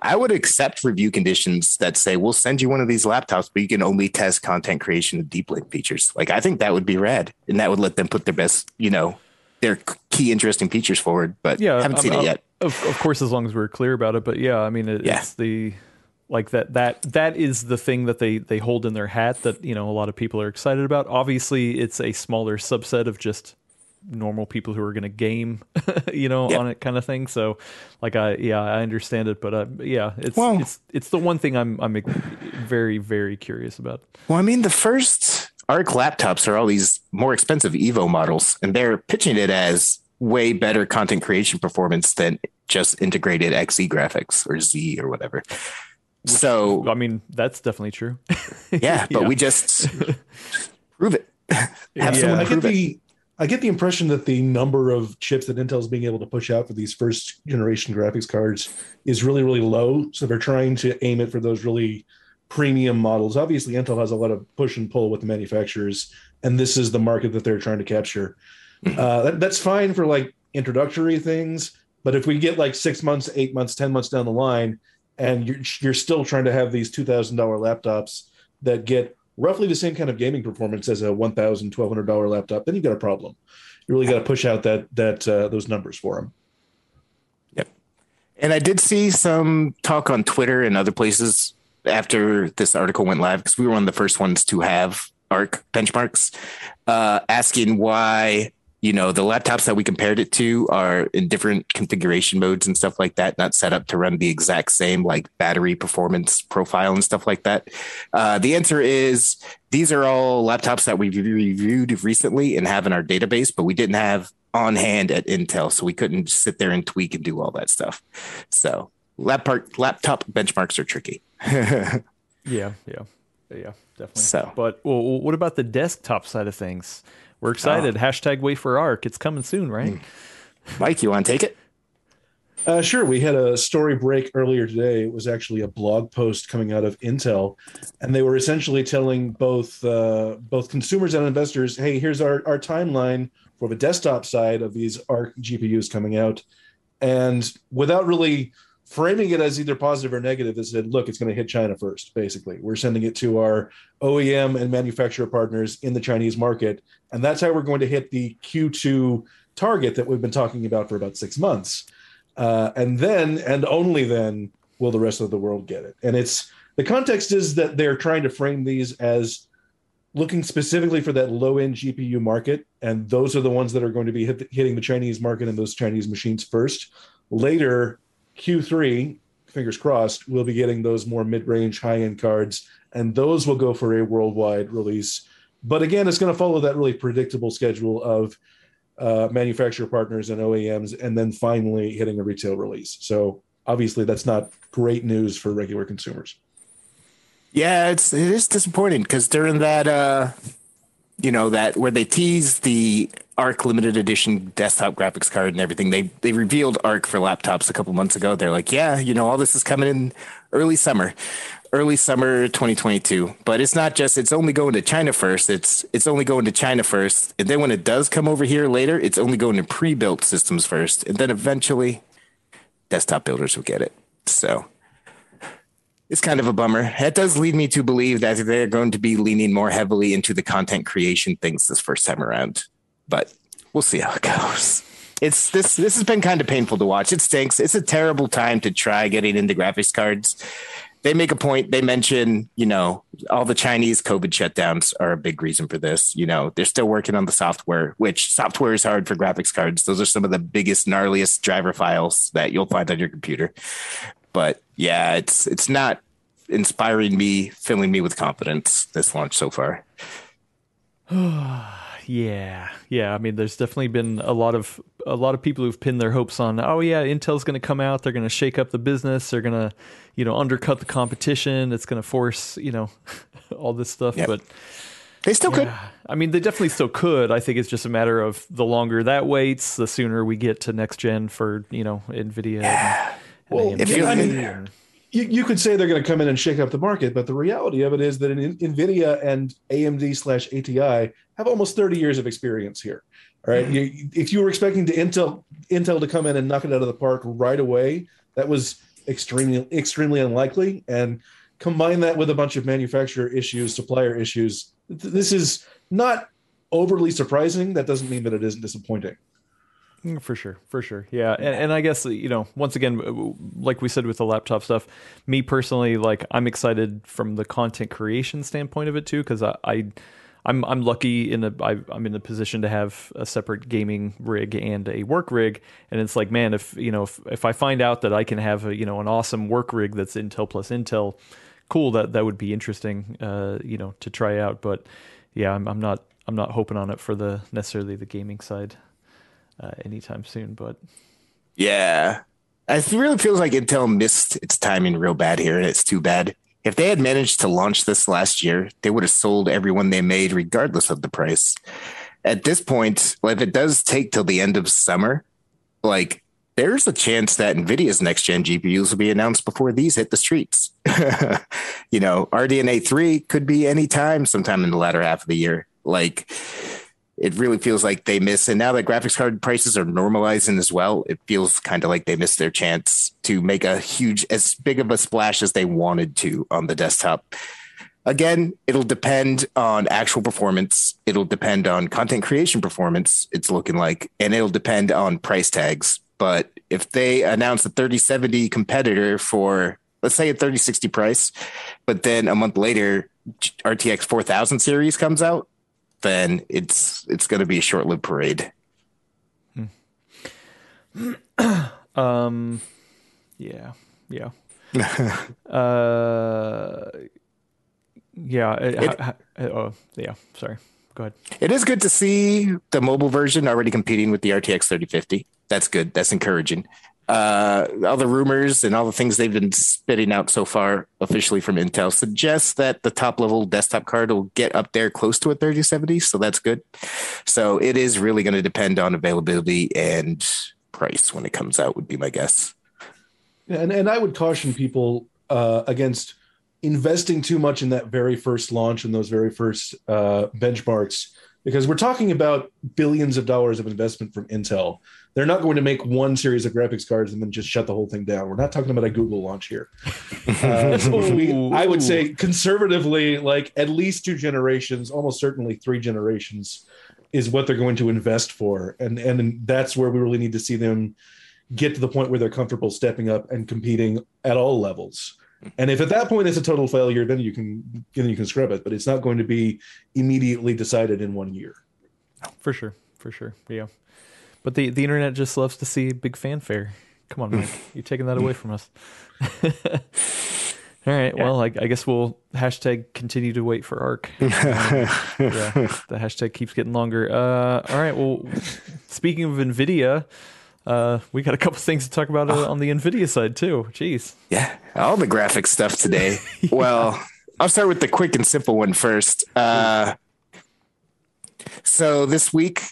I would accept review conditions that say we'll send you one of these laptops, but you can only test content creation of deep link features. Like I think that would be rad, and that would let them put their best, you know, their key interesting features forward, but yeah, haven't seen it yet. Of, of, course, as long as we're clear about it. But yeah, I mean, it, yeah. it's the like that that that is the thing that they they hold in their hat that you know a lot of people are excited about. Obviously, it's a smaller subset of just normal people who are going to game, <laughs> you know, yeah. on it kind of thing. So, like, I yeah, I understand it, but uh, yeah, it's well, it's it's the one thing I'm I'm very very curious about. Well, I mean, the first Arc laptops are all these more expensive Evo models, and they're pitching it as way better content creation performance than just integrated XZ graphics or Z or whatever. So, I mean, that's definitely true. <laughs> yeah, but yeah. we just <laughs> prove it. Have yeah. someone I get the I get the impression that the number of chips that Intel's being able to push out for these first generation graphics cards is really, really low. So they're trying to aim it for those really premium models. Obviously, Intel has a lot of push and pull with the manufacturers, and this is the market that they're trying to capture. Mm-hmm. Uh, that, that's fine for like introductory things, but if we get like six months, eight months, ten months down the line, and you're you're still trying to have these two thousand dollar laptops that get roughly the same kind of gaming performance as a one thousand twelve hundred dollar laptop, then you've got a problem. You really got to push out that that uh, those numbers for them. Yep. And I did see some talk on Twitter and other places after this article went live because we were one of the first ones to have ARC benchmarks, uh, asking why you know the laptops that we compared it to are in different configuration modes and stuff like that, not set up to run the exact same like battery performance profile and stuff like that. Uh, the answer is these are all laptops that we've reviewed recently and have in our database, but we didn't have on hand at Intel, so we couldn't sit there and tweak and do all that stuff. So laptop laptop benchmarks are tricky. <laughs> yeah, yeah, yeah, definitely. So, but well, what about the desktop side of things? We're excited. Oh. Hashtag wait for ARC. It's coming soon, right? Hmm. Mike, you want to take it? Uh, sure. We had a story break earlier today. It was actually a blog post coming out of Intel, and they were essentially telling both uh, both consumers and investors, "Hey, here's our our timeline for the desktop side of these ARC GPUs coming out," and without really framing it as either positive or negative is said, look, it's going to hit China first, basically. We're sending it to our OEM and manufacturer partners in the Chinese market. And that's how we're going to hit the Q2 target that we've been talking about for about six months. Uh, and then, and only then, will the rest of the world get it. And it's the context is that they're trying to frame these as looking specifically for that low end GPU market. And those are the ones that are going to be hit, hitting the Chinese market and those Chinese machines first. Later, Q3, fingers crossed, we'll be getting those more mid range, high end cards, and those will go for a worldwide release but again, it's going to follow that really predictable schedule of uh, manufacturer partners and OEMs, and then finally hitting a retail release. So obviously, that's not great news for regular consumers. Yeah, it's it is disappointing because during that uh you know that where they tease the Arc limited edition desktop graphics card and everything, they they revealed Arc for laptops a couple months ago. They're like, yeah, you know, all this is coming in early summer, early summer 2022. But it's not just it's only going to China first. It's it's only going to China first, and then when it does come over here later, it's only going to pre-built systems first, and then eventually, desktop builders will get it. So it's kind of a bummer. That does lead me to believe that they're going to be leaning more heavily into the content creation things this first time around. But we'll see how it goes. It's this this has been kind of painful to watch. It stinks. It's a terrible time to try getting into graphics cards. They make a point. They mention, you know, all the Chinese COVID shutdowns are a big reason for this. You know, they're still working on the software, which software is hard for graphics cards. Those are some of the biggest, gnarliest driver files that you'll find on your computer. But yeah, it's it's not inspiring me, filling me with confidence this launch so far. <sighs> <sighs> yeah, yeah. I mean, there's definitely been a lot of a lot of people who've pinned their hopes on. Oh yeah, Intel's going to come out. They're going to shake up the business. They're going to, you know, undercut the competition. It's going to force, you know, <laughs> all this stuff. Yep. But they still yeah. could. I mean, they definitely still could. I think it's just a matter of the longer that waits, the sooner we get to next gen for you know Nvidia. Yeah. And, well, and if you, I mean, you, you could say they're going to come in and shake up the market, but the reality of it is that in, NVIDIA and AMD slash ATI have almost 30 years of experience here. All right? you, if you were expecting to Intel Intel to come in and knock it out of the park right away, that was extremely extremely unlikely. And combine that with a bunch of manufacturer issues, supplier issues, this is not overly surprising. That doesn't mean that it isn't disappointing. Mm, for sure, for sure, yeah, and, and I guess you know, once again, like we said with the laptop stuff, me personally, like I'm excited from the content creation standpoint of it too, because I, I, I'm I'm lucky in a I, I'm in a position to have a separate gaming rig and a work rig, and it's like, man, if you know, if if I find out that I can have a you know an awesome work rig that's Intel plus Intel, cool, that that would be interesting, uh, you know, to try out, but yeah, I'm I'm not I'm not hoping on it for the necessarily the gaming side uh, anytime soon. But yeah, it really feels like Intel missed its timing real bad here, and it's too bad. If they had managed to launch this last year, they would have sold everyone they made, regardless of the price. At this point, if it does take till the end of summer, like there's a chance that NVIDIA's next gen GPUs will be announced before these hit the streets. <laughs> you know, RDNA 3 could be any time sometime in the latter half of the year. Like, it really feels like they miss. And now that graphics card prices are normalizing as well, it feels kind of like they missed their chance to make a huge, as big of a splash as they wanted to on the desktop. Again, it'll depend on actual performance. It'll depend on content creation performance, it's looking like, and it'll depend on price tags. But if they announce a 3070 competitor for, let's say, a 3060 price, but then a month later, RTX 4000 series comes out, then it's it's going to be a short-lived parade. Hmm. <clears throat> um, yeah, yeah, <laughs> uh, yeah. It, uh, oh, yeah. Sorry. Go ahead. It is good to see the mobile version already competing with the RTX 3050. That's good. That's encouraging uh, all the rumors and all the things they've been spitting out so far officially from Intel suggest that the top level desktop card will get up there close to a 3070. So that's good. So it is really going to depend on availability and price when it comes out, would be my guess. And, and I would caution people uh, against investing too much in that very first launch and those very first uh, benchmarks because we're talking about billions of dollars of investment from Intel. They're not going to make one series of graphics cards and then just shut the whole thing down. We're not talking about a Google launch here. <laughs> Uh, so we, I would say conservatively, like at least two generations, almost certainly three generations, is what they're going to invest for, and and that's where we really need to see them get to the point where they're comfortable stepping up and competing at all levels. And if at that point it's a total failure, then you can then you can scrub it. But it's not going to be immediately decided in one year. For sure, for sure, yeah. But the the internet just loves to see big fanfare. Come on, Mike, <laughs> you're taking that away from us. <laughs> All right. Yeah. Well, I, I, guess we'll hashtag continue to wait for Arc. Um, <laughs> yeah, the hashtag keeps getting longer. Uh, all right. Well, speaking of NVIDIA, uh, we got a couple things to talk about uh, on the NVIDIA side too. Jeez. Yeah, all the graphic stuff today. <laughs> yeah. Well, I'll start with the quick and simple one first. Uh, so this week,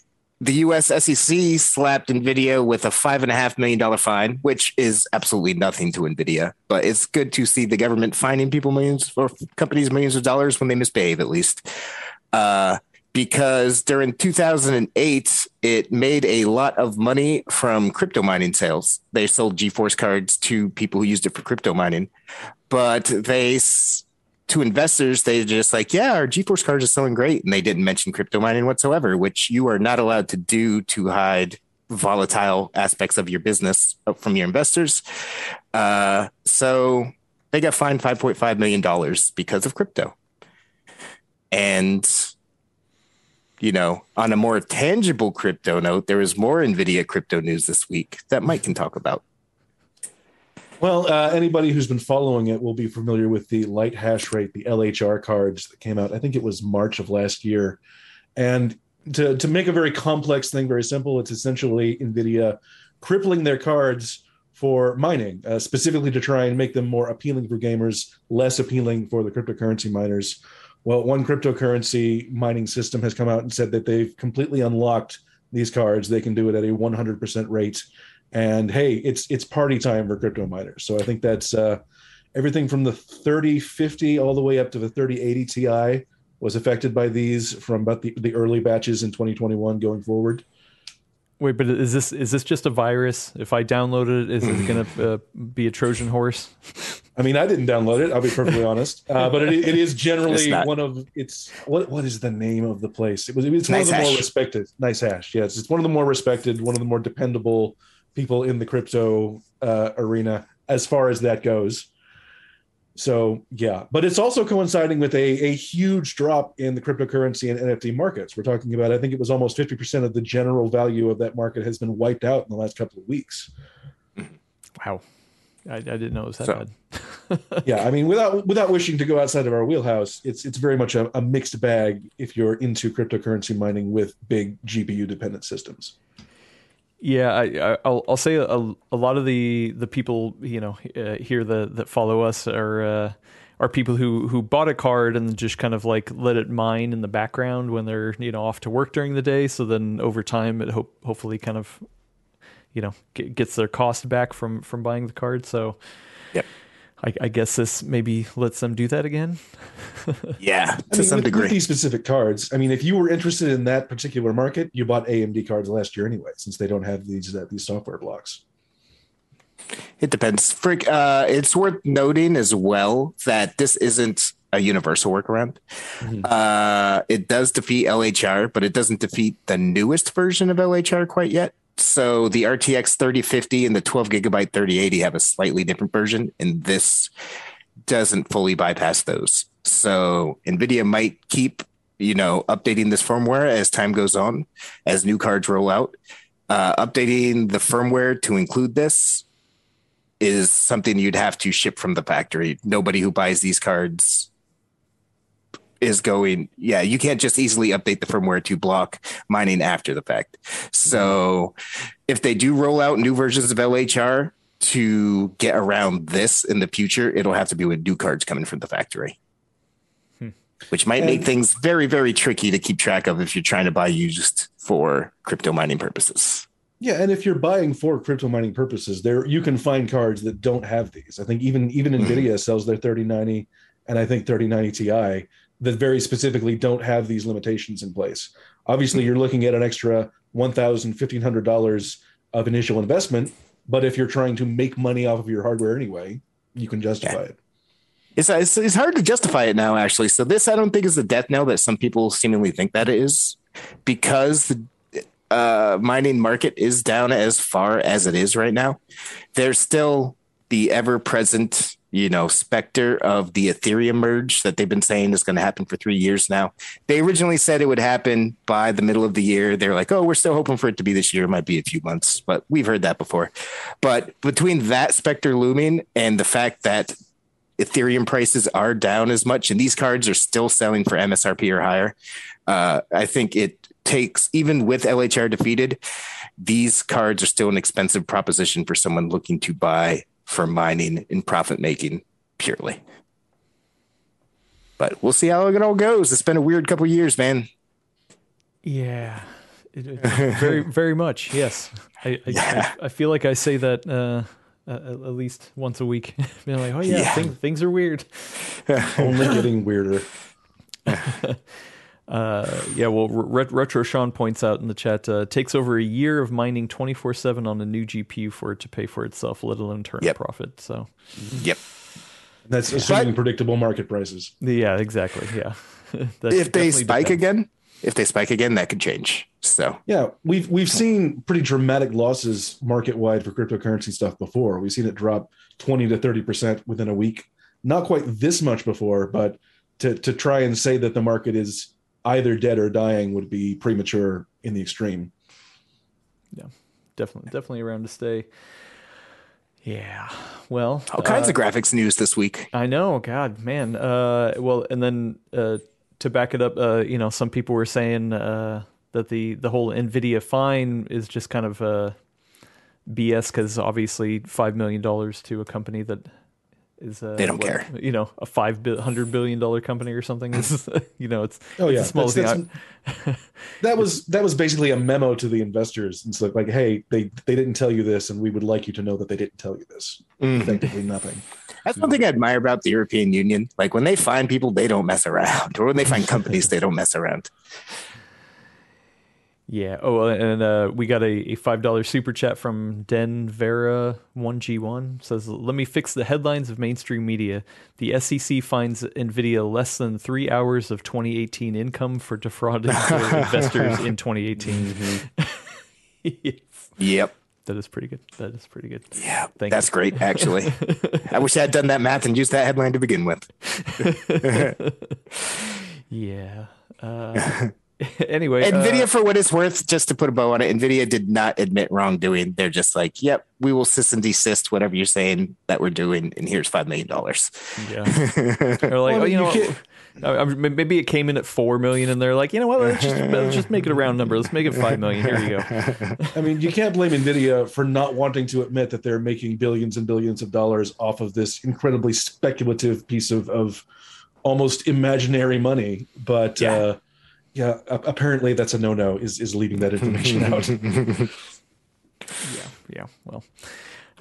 the US SEC slapped NVIDIA with a $5.5 million fine, which is absolutely nothing to NVIDIA. But it's good to see the government fining people millions or companies millions of dollars when they misbehave, at least. Uh, because during 2008, it made a lot of money from crypto mining sales. They sold GeForce cards to people who used it for crypto mining, but they to investors, they just like, yeah, our GeForce cards are selling great. And they didn't mention crypto mining whatsoever, which you are not allowed to do to hide volatile aspects of your business from your investors. Uh, so they got fined $5.5 million because of crypto. And, you know, on a more tangible crypto note, there was more NVIDIA crypto news this week that Mike can talk about. Well, uh, anybody who's been following it will be familiar with the light hash rate, the LHR cards that came out. I think it was March of last year. And to, to make a very complex thing very simple, it's essentially NVIDIA crippling their cards for mining, uh, specifically to try and make them more appealing for gamers, less appealing for the cryptocurrency miners. Well, one cryptocurrency mining system has come out and said that they've completely unlocked these cards. They can do it at a 100% rate. And hey it's it's party time for crypto miners. So i think that's uh, everything from the 3050 all the way up to the 3080 ti was affected by these from about the, the early batches in 2021 going forward. Wait but is this is this just a virus? If i download it is it going to uh, be a trojan horse <laughs> i mean i didn't download it i'll be perfectly <laughs> honest uh, but it, it is generally one of it's what what is the name of the place it was it's one of the hash. more respected NiceHash yes it's one of the more respected one of the more dependable people in the crypto uh, arena as far as that goes. So yeah, but it's also coinciding with a, a huge drop in the cryptocurrency and NFT markets. We're talking about, I think it was almost 50% of the general value of that market has been wiped out in the last couple of weeks. Wow. I, I didn't know it was that so, bad. <laughs> yeah, I mean, without without wishing to go outside of our wheelhouse, it's it's very much a, a mixed bag if you're into cryptocurrency mining with big GPU dependent systems. Yeah, I, will I'll say a, a lot of the the people you know uh, here that that follow us are uh, are people who who bought a card and just kind of like let it mine in the background when they're you know off to work during the day. So then over time, it hope hopefully kind of you know gets their cost back from from buying the card. So yep. I, I, guess this maybe lets them do that again. <laughs> yeah, to mean, some with, degree. With these specific cards, I mean, if you were interested in that particular market, you bought AMD cards last year anyway, since they don't have these uh, these software blocks. It depends. Frick, uh, it's worth noting as well that this isn't a universal workaround. Mm-hmm. Uh, it does defeat LHR, but it doesn't defeat the newest version of LHR quite yet. So the RTX 3050 and the 12 gigabyte 3080 have a slightly different version, and this doesn't fully bypass those. So NVIDIA might keep, you know, updating this firmware as time goes on, as new cards roll out. Uh, updating the firmware to include this is something you'd have to ship from the factory. Nobody who buys these cards is going yeah you can't just easily update the firmware to block mining after the fact so if they do roll out new versions of lhr to get around this in the future it'll have to be with new cards coming from the factory hmm. which might and, make things very very tricky to keep track of if you're trying to buy used for crypto mining purposes yeah, and if you're buying for crypto mining purposes, there you can find cards that don't have these. I think even even Nvidia sells their 3090 and I think 3090 Ti that very specifically don't have these limitations in place. Obviously, you're looking at an extra $1,000, $1,500 of initial investment, but if you're trying to make money off of your hardware anyway, you can justify yeah. it. It's, it's, it's hard to justify it now, actually. So this, I don't think, is the death knell that some people seemingly think that it is, because the uh, mining market is down as far as it is right now. There's still the ever present you know, specter of the Ethereum merge that they've been saying is going to happen for three years now. They originally said it would happen by the middle of the year. They're like, oh, we're still hoping for it to be this year. It might be a few months, but we've heard that before. But between that specter looming and the fact that Ethereum prices are down as much, and these cards are still selling for MSRP or higher. Uh, I think it takes, even with LHR defeated, these cards are still an expensive proposition for someone looking to buy for mining and profit making purely. But we'll see how it all goes. It's been a weird couple years, man. Yeah, it, it, <laughs> very very much. Yes, I I, Yeah. I I feel like I say that uh, at, at least once a week. <laughs> Being like, oh yeah, Yeah. Things, things are weird. Only getting weirder. <laughs> Uh, yeah, well, Ret- Retro Sean points out in the chat, uh, takes over a year of mining 24 7 on a new GPU for it to pay for itself, let alone turn Yep. a profit. So, Yep. That's assuming predictable market prices. yeah, exactly. Yeah. <laughs> If they spike depends. again, if they spike again, that could change. So Yeah, we've we've seen pretty dramatic losses market wide for cryptocurrency stuff before. We've seen it drop twenty to thirty percent within a week. Not quite this much before, but to to try and say that the market is either dead or dying would be premature in the extreme. Yeah, definitely, definitely around to stay. Yeah. Well, all kinds uh, of graphics news this week. I know, God, man. Uh, well, and then uh, to back it up, uh, you know, some people were saying uh, that the the whole Nvidia fine is just kind of uh, BS because obviously five million dollars to a company that is uh, They don't what, care. You know, a five bi- hundred billion dollar company or something. Is, <laughs> you know, it's Oh yeah, it's the. That's- that's- <laughs> that was that was basically a memo to the investors. And it's like, like, hey, they they didn't tell you this, and we would like you to know that they didn't tell you this. Mhm. Effectively, nothing. That's one thing I admire about the European Union. Like when they find people, they don't mess around, or when they find companies, they don't mess around. Yeah. Oh, and uh, we got a, a five dollar super chat from Den Vera one G one says, "Let me fix the headlines of mainstream media. The SEC finds Nvidia less than three hours of 2018 income for defrauding <laughs> investors in 2018." <laughs> yes. Yep. That is pretty good. That is pretty good. Yeah. Thank That's you. great, actually. <laughs> I wish I had done that math and used that headline to begin with. Yeah. Uh, <laughs> anyway, NVIDIA, uh, for what it's worth, just to put a bow on it, NVIDIA did not admit wrongdoing. They're just like, yep, we will cease and desist whatever you're saying that we're doing, and here's $5 million. yeah. <laughs> They're like, Well, oh, you you know, can't- I- I- maybe it came in at four million, and they're like, you know what? Let's just, let's just make it a round number. Let's make it five million. Here you go. I mean, you can't blame Nvidia for not wanting to admit that they're making billions and billions of dollars off of this incredibly speculative piece of, of almost imaginary money. But Yeah. uh, yeah, apparently that's a no-no. Is is leaving that information <laughs> out? Yeah, yeah. Well,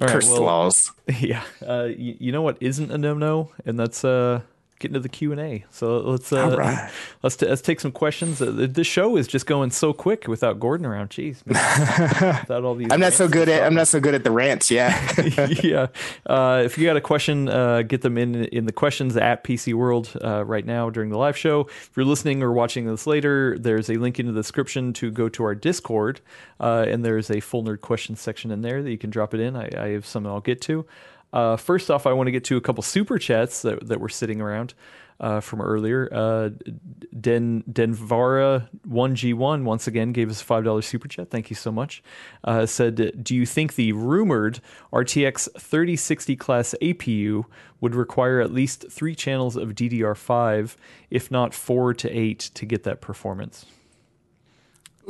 all right. Cursed Well, laws. <laughs> yeah. Uh, you, you know what isn't a no-no, and that's uh, getting to the Q and A. So let's uh, All right. <laughs> let's t- let's take some questions. Uh, the- this show is just going so quick without Gordon around. Jeez, man. <laughs> without all these. I'm not so good at I'm not so good at the rants. Yeah. <laughs> yeah. Uh, if you got a question, uh, get them in in the questions at PC World uh, right now during the live show. If you're listening or watching this later, there's a link in the description to go to our Discord, uh, and there's a full nerd questions section in there that you can drop it in. I, I have some I'll get to. Uh, first off, I want to get to a couple super chats that, that were sitting around uh, from earlier. Uh, Den Denvara one G one once again gave us a five dollars super chat. Thank you so much. Uh, said, do you think the rumored RTX thirty sixty class APU would require at least three channels of DDR5, if not four to eight, to get that performance?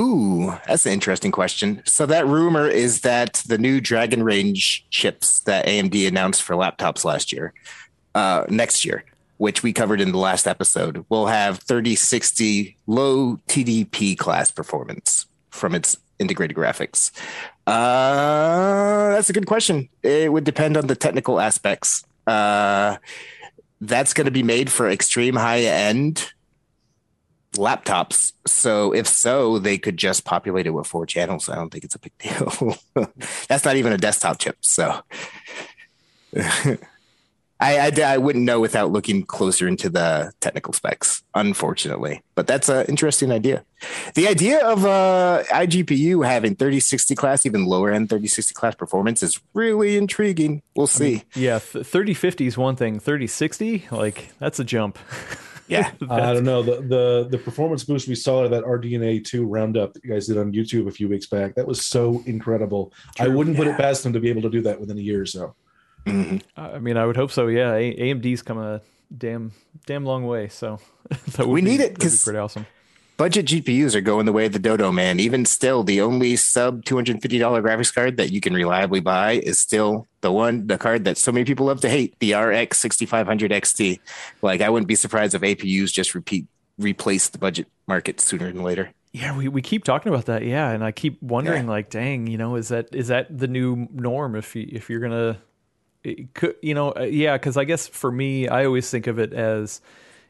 Ooh, that's an interesting question. So that rumor is that the new Dragon Range chips that AMD announced for laptops last year, uh, next year, which we covered in the last episode, will have 3060 low TDP class performance from its integrated graphics. Uh, that's a good question. It would depend on the technical aspects. Uh, that's going to be made for extreme high end laptops. So if so, they could just populate it with four channels. I don't think it's a big <laughs> deal. That's not even a desktop chip. So <laughs> I, I I wouldn't know without looking closer into the technical specs, unfortunately. But that's an interesting idea. The idea of uh, iGPU having 3060 class, even lower end 3060 class performance is really intriguing. We'll see. Yeah, th- 3050 is one thing. 3060, like that's a jump. <laughs> <laughs> Yeah. <laughs> I don't know the the the performance boost we saw at that RDNA two roundup that you guys did on YouTube a few weeks back. That was so incredible. I wouldn't put it past them to be able to do that within a year or so. Mm-hmm. I mean, I would hope so. Yeah, a- AMD's come a damn damn long way. So <laughs> that would We be- need it, that'd be 'cause- pretty awesome. Budget GPUs are going the way of the Dodo man. Even still, the only sub two hundred fifty dollar graphics card that you can reliably buy is still the one, the card that so many people love to hate, the RX sixty five hundred XT. Like I wouldn't be surprised if APUs just repeat replace the budget market sooner than later. Yeah, we, we keep talking about that. Yeah, and I keep wondering, like, dang, you know, is that is that the new norm? If you if you're gonna, could, you know, uh, yeah, because I guess for me, I always think of it as,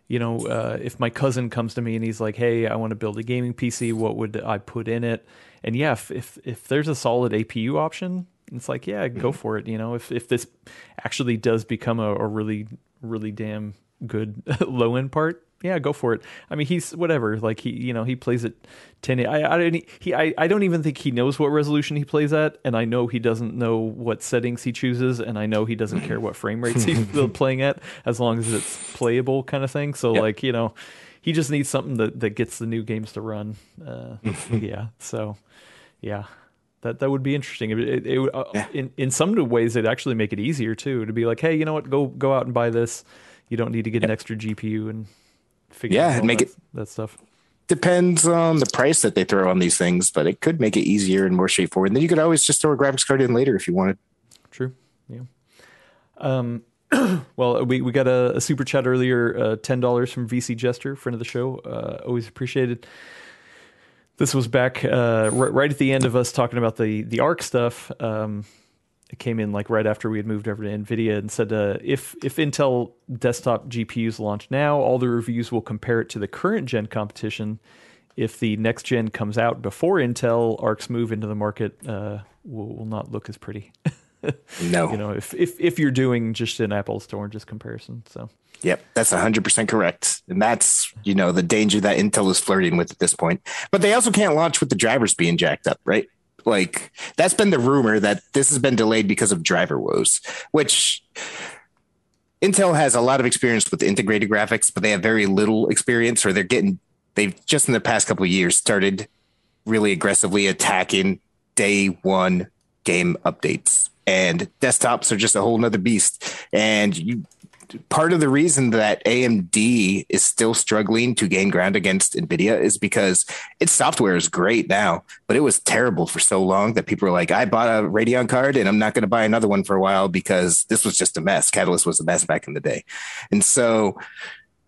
you know, uh, if my cousin comes to me and he's like, hey, I want to build a gaming PC, what would I put in it? And yeah, if if, if there's a solid APU option, it's like, yeah, go for it. You know, if if this actually does become a, a really really damn good <laughs> low end part, yeah, go for it. I mean, he's whatever. Like he, you know, he plays at ten. I, I don't. He, I, I don't even think he knows what resolution he plays at, and I know he doesn't know what settings he chooses, and I know he doesn't care what frame rates he's <laughs> playing at, as long as it's playable, kind of thing. So, Yep. like, you know, he just needs something that that gets the new games to run. Uh, <laughs> yeah. So, yeah. That, that would be interesting. It, it, it would, uh, Yeah. in in some ways, it'd actually make it easier too to be like, hey, you know what? Go go out and buy this. You don't need to get an extra GPU and figure Yeah, out make that, it- that stuff. Depends on the price that they throw on these things, but it could make it easier and more straightforward. And then you could always just throw a graphics card in later if you wanted. True. Yeah. Um. <clears throat> well, we, we got a, a super chat earlier. Uh, Ten dollars from VC Jester, friend of the show. Uh, always appreciated. This was back uh, right, right at the end of us talking about the the ARC stuff. Um, came in like right after we had moved over to Nvidia and said uh, if if Intel desktop GPUs launch now, all the reviews will compare it to the current gen competition. If the next gen comes out before Intel, ARC's move into the market uh, will, will not look as pretty. <laughs> No. you know, if, if if you're doing just an apples to oranges comparison. So Yep, that's 100% correct. And that's, you know, the danger that Intel is flirting with at this point. But they also can't launch with the drivers being jacked up, right? Like, that's been the rumor that this has been delayed because of driver woes, which Intel has a lot of experience with integrated graphics, but they have very little experience, or they're getting, they've just in the past couple of years started really aggressively attacking day one game updates. And desktops are just a whole nother beast. And you, part of the reason that AMD is still struggling to gain ground against Nvidia is because its software is great now, but it was terrible for so long that people were like, I bought a Radeon card and I'm not going to buy another one for a while because this was just a mess. Catalyst was a mess back in the day. And so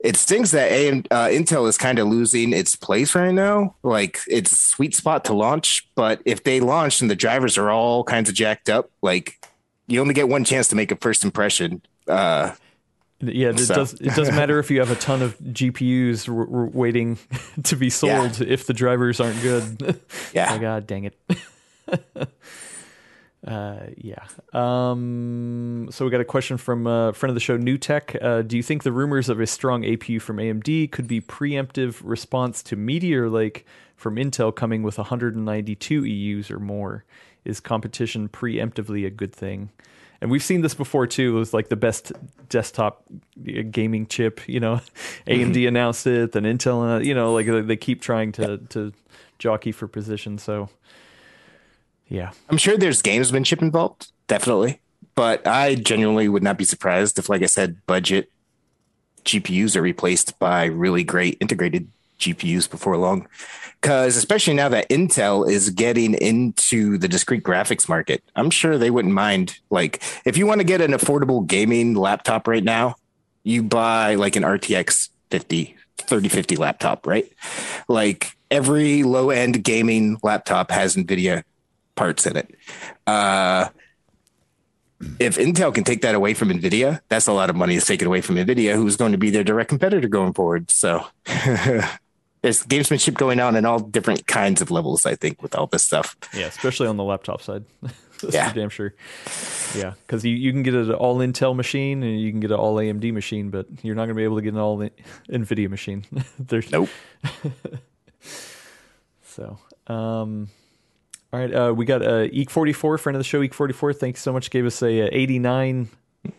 it stings that AM, uh, Intel is kind of losing its place right now. Like it's sweet spot to launch, but if they launch and the drivers are all kinds of jacked up, like you only get one chance to make a first impression. Uh, yeah, it So. does it doesn't matter if you have a ton of GPUs r- r- waiting <laughs> to be sold if the drivers aren't good. <laughs> Yeah. My God, dang it. <laughs> Uh, yeah. Um, so we got a question from a friend of the show, New Tech. Uh, do you think the rumors of a strong APU from AMD could be preemptive response to Meteor Lake from Intel coming with 192 EUs or more? Is competition preemptively a good thing? And we've seen this before too. It was like the best desktop uh, gaming chip. You know, <laughs> AMD announced it, then Intel. uh, You know, like they- they keep trying to to jockey for position. So, yeah. I'm sure there's gamesmanship involved, definitely. But I genuinely would not be surprised if, like I said, budget GPUs are replaced by really great integrated GPUs before long. Because especially now that Intel is getting into the discrete graphics market, I'm sure they wouldn't mind. Like, if you want to get an affordable gaming laptop right now, you buy like an RTX 50, 3050 laptop, right? Like, every low end gaming laptop has NVIDIA parts in it. Uh, if Intel can take that away from Nvidia, that's a lot of money is taken away from Nvidia, who's going to be their direct competitor going forward. So <laughs> there's gamesmanship going on in all different kinds of levels, I think, with all this stuff. Yeah, especially on the laptop side. <laughs> Yeah. damn sure. Yeah, because you, you can get an all Intel machine and you can get an all AMD machine, but you're not going to be able to get an all <laughs> NVIDIA machine. <laughs> There's Nope. So, um, all right, uh, we got uh, Eek44, friend of the show, Eek44. Thanks so much. Gave us a, uh 89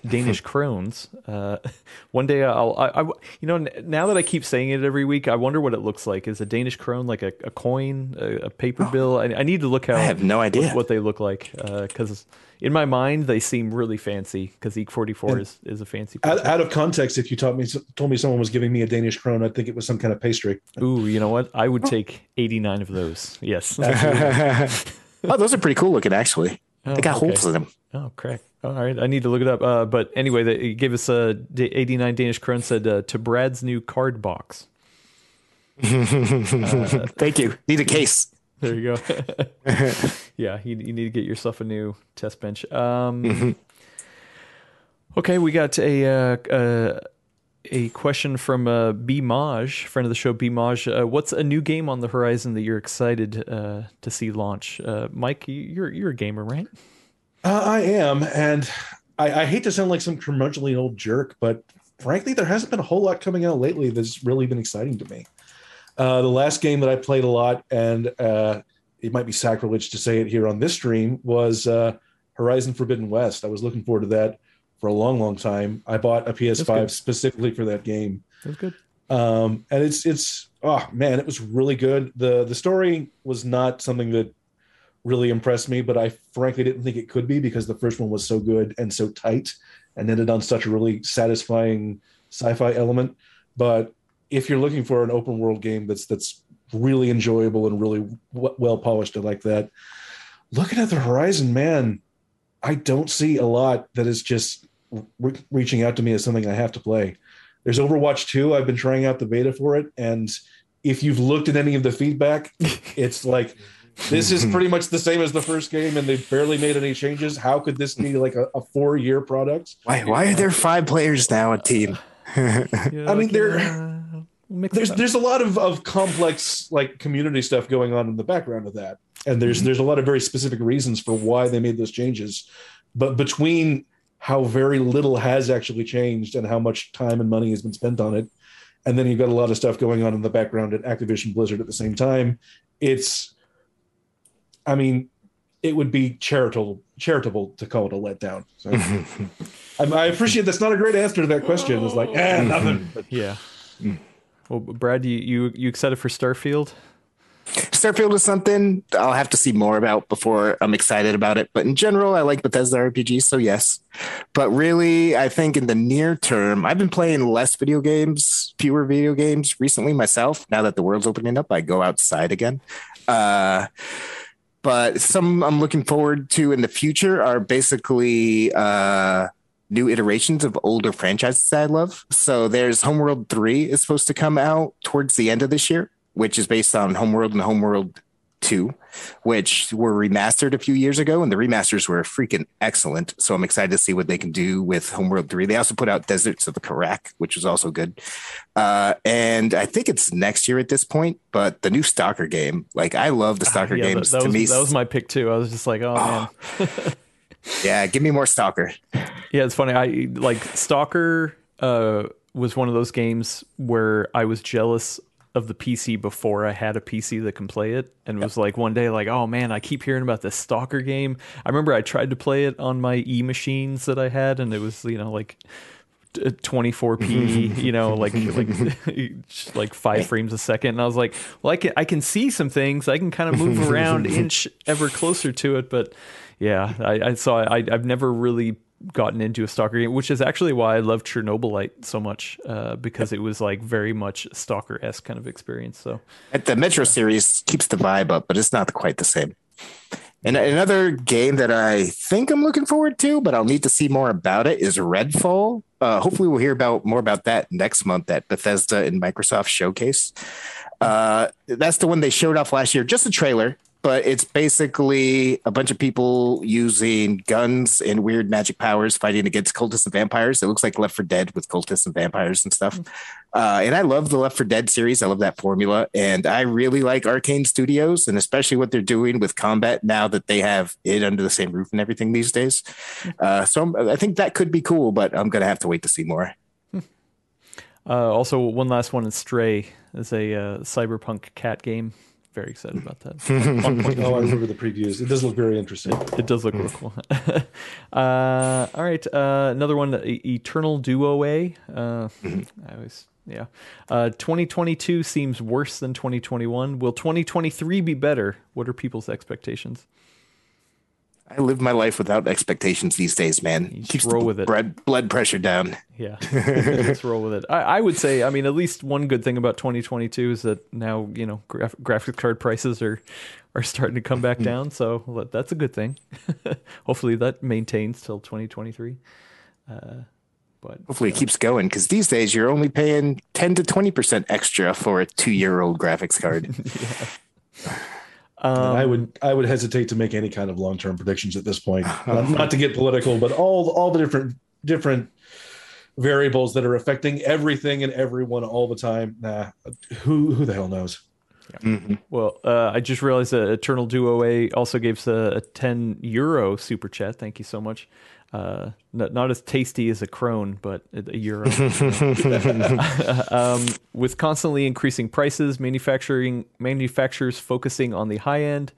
Danish <laughs> crones. Uh, <laughs> one day I'll, I, I, you know, now that I keep saying it every week, I wonder what it looks like. Is a Danish krone like a, a coin, a, a paper oh, bill? I, I, need to look how. I have no idea what, what they look like because uh, in my mind they seem really fancy because EEK forty four is is a fancy. Out, out, of context, if you taught me told me someone was giving me a Danish krone, I'd think it was some kind of pastry. Ooh, you know what? I would take eighty nine of those. Yes. <laughs> oh, those are pretty cool looking, actually. Oh, they got okay. holes in them. Oh, correct. All right, I need to look it up. Uh, but anyway, they gave us a uh, 89 Danish krone said uh, to Brad's new card box. <laughs> uh, Thank you. Need a case. There you go. <laughs> yeah, you, you, need to get yourself a new test bench. Um, mm-hmm. Okay, we got a uh, uh, a question from uh, B Maj, friend of the show. B Maj, uh, what's a new game on the horizon that you're excited uh, to see launch? Uh, Mike, you're you're a gamer, right? Uh, I am, and I, I, hate to sound like some curmudgeonly old jerk, but frankly, there hasn't been a whole lot coming out lately that's really been exciting to me. Uh, the last game that I played a lot, and uh, it might be sacrilege to say it here on this stream, was uh, Horizon Forbidden West. I was looking forward to that for a long, long time. I bought a PS5 specifically for that game. That's good. Um, and it's it's oh man, it was really good. the The story was not something that really impressed me, but I frankly didn't think it could be because the first one was so good and so tight and ended on such a really satisfying sci-fi element. But if you're looking for an open world game that's that's really enjoyable and really w- well polished and like that, looking at the horizon, man, I don't see a lot that is just re- reaching out to me as something I have to play. There's Overwatch 2. I've been trying out the beta for it, and if you've looked at any of the feedback, <laughs> it's like this is pretty much the same as the first game, and they've barely made any changes. How could this be like a, a four year product? Why? Why are there five players now a team? <laughs> I mean, there. There's there's a lot of, of complex like community stuff going on in the background of that, and there's mm-hmm. there's a lot of very specific reasons for why they made those changes. But between how very little has actually changed and how much time and money has been spent on it, and then you've got a lot of stuff going on in the background at Activision Blizzard at the same time, it's I mean, it would be charitable charitable to call it a letdown. So <laughs> I, I, appreciate that's not a great answer to that question. It's like, eh, nothing. But, <laughs> yeah. Well, Brad, you, you you excited for Starfield? Starfield is something I'll have to see more about before I'm excited about it. But in general, I like Bethesda RPGs, so yes. But really, I think in the near term, I've been playing less video games, fewer video games recently myself. Now that the world's opening up, I go outside again. Uh, but some I'm looking forward to in the future are basically uh, new iterations of older franchises I love. So there's Homeworld 3 is supposed to come out towards the end of this year, which is based on Homeworld and Homeworld 2, which were remastered a few years ago, and the remasters were freaking excellent. So I'm excited to see what they can do with Homeworld 3. They also put out Deserts of the Kharak, which was also good. Uh, and I think it's next year at this point, but the new Stalker game, like I love the ah, Stalker uh, yeah, games. That, that to was, me, that was my pick too. I was just like, oh, oh. man. <laughs> yeah, give me more Stalker. <laughs> Yeah, it's funny. I like Stalker uh, was one of those games where I was jealous of the PC before I had a PC that can play it, and it was like one day, like, oh man, I keep hearing about this Stalker game. I remember I tried to play it on my E machines that I had, and it was you know like 24p, uh, <laughs> you know, like like <laughs> <laughs> like five frames a second, and I was like, well, I can I can see some things, I can kind of move around, inch ever closer to it, but yeah, I, I saw I I've never really gotten into a stalker game, which is actually why I love Chernobylite so much uh, because it was like very much stalker esque kind of experience. So the Metro series keeps the vibe up, but it's not quite the same. And another game that I think I'm looking forward to, but I'll need to see more about it, is Redfall. Uh, hopefully, we'll hear about more about that next month at Bethesda and Microsoft Showcase. Uh, that's the one they showed off last year, just a trailer but it's basically a bunch of people using guns and weird magic powers fighting against cultists and vampires. It looks like Left 4 Dead with cultists and vampires and stuff. Uh, and I love the Left 4 Dead series. I love that formula. And I really like Arkane Studios and especially what they're doing with combat now that they have it under the same roof and everything these days. Uh, so i think that could be cool, but I'm going to have to wait to see more. <laughs> Uh, also, one last one is Stray is a uh, cyberpunk cat game very excited about that. <laughs> <laughs> oh, I remember the previews. It does look very interesting. It does look real cool. <laughs> uh, all right, uh, another one, Eternal Duo A. Uh, I always, yeah. Uh, 2022 seems worse than 2021. Will 2023 be better? What are people's expectations? I live my life without expectations these days, man. You just Keeps roll with it. blood, blood pressure down. Yeah, <laughs> let's roll with it. I, I would say, I mean, at least one good thing about 2022 is that now you know graph, graphics card prices are are starting to come back <laughs> down, so that's a good thing. <laughs> Hopefully, that maintains till 2023. Uh, but Hopefully, it keeps going because these days you're only paying 10 to 20% extra for a two year old graphics card. Um, I would I would hesitate to make any kind of long term predictions at this point. <laughs> Not, not to get political, but all all the different different variables that are affecting everything and everyone all the time. Nah, who who the hell knows? Mhm. Well, uh, I just realized that Eternal Duo A also gave us a, a 10 euro super chat. Thank you so much. Uh, not, not as tasty as a krone, but a euro. <laughs> <laughs> um, with constantly increasing prices, manufacturing manufacturers focusing on the high end.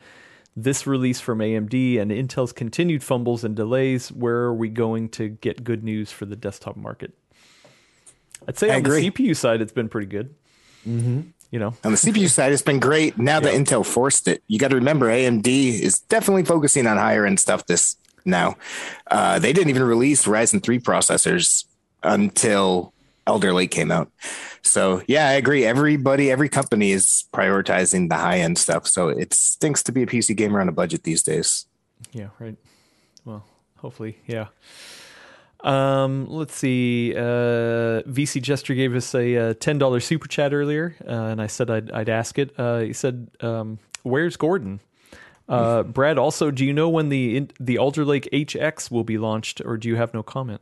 This release from AMD and Intel's continued fumbles and delays. Where are we going to get good news for the desktop market? I'd say I on agree. the CPU side, it's been pretty good. Mm-hmm. You know, On the CPU <laughs> side, it's been great. Now that Intel forced it, you got to remember AMD is definitely focusing on higher end stuff this now. Uh, they didn't even release Ryzen 3 processors until Alder Lake came out. So, yeah, I agree. Everybody, every company is prioritizing the high end stuff. So it stinks to be a PC gamer on a budget these days. Yeah, right. Well, hopefully, yeah. Um, let's see. Uh, VC Jester gave us a, uh ten dollars super chat earlier, uh, and I said I'd, I'd ask it. Uh, he said, um, "Where's Gordon?" Uh, Brad, also, do you know when the the Alder Lake HX will be launched, or do you have no comment?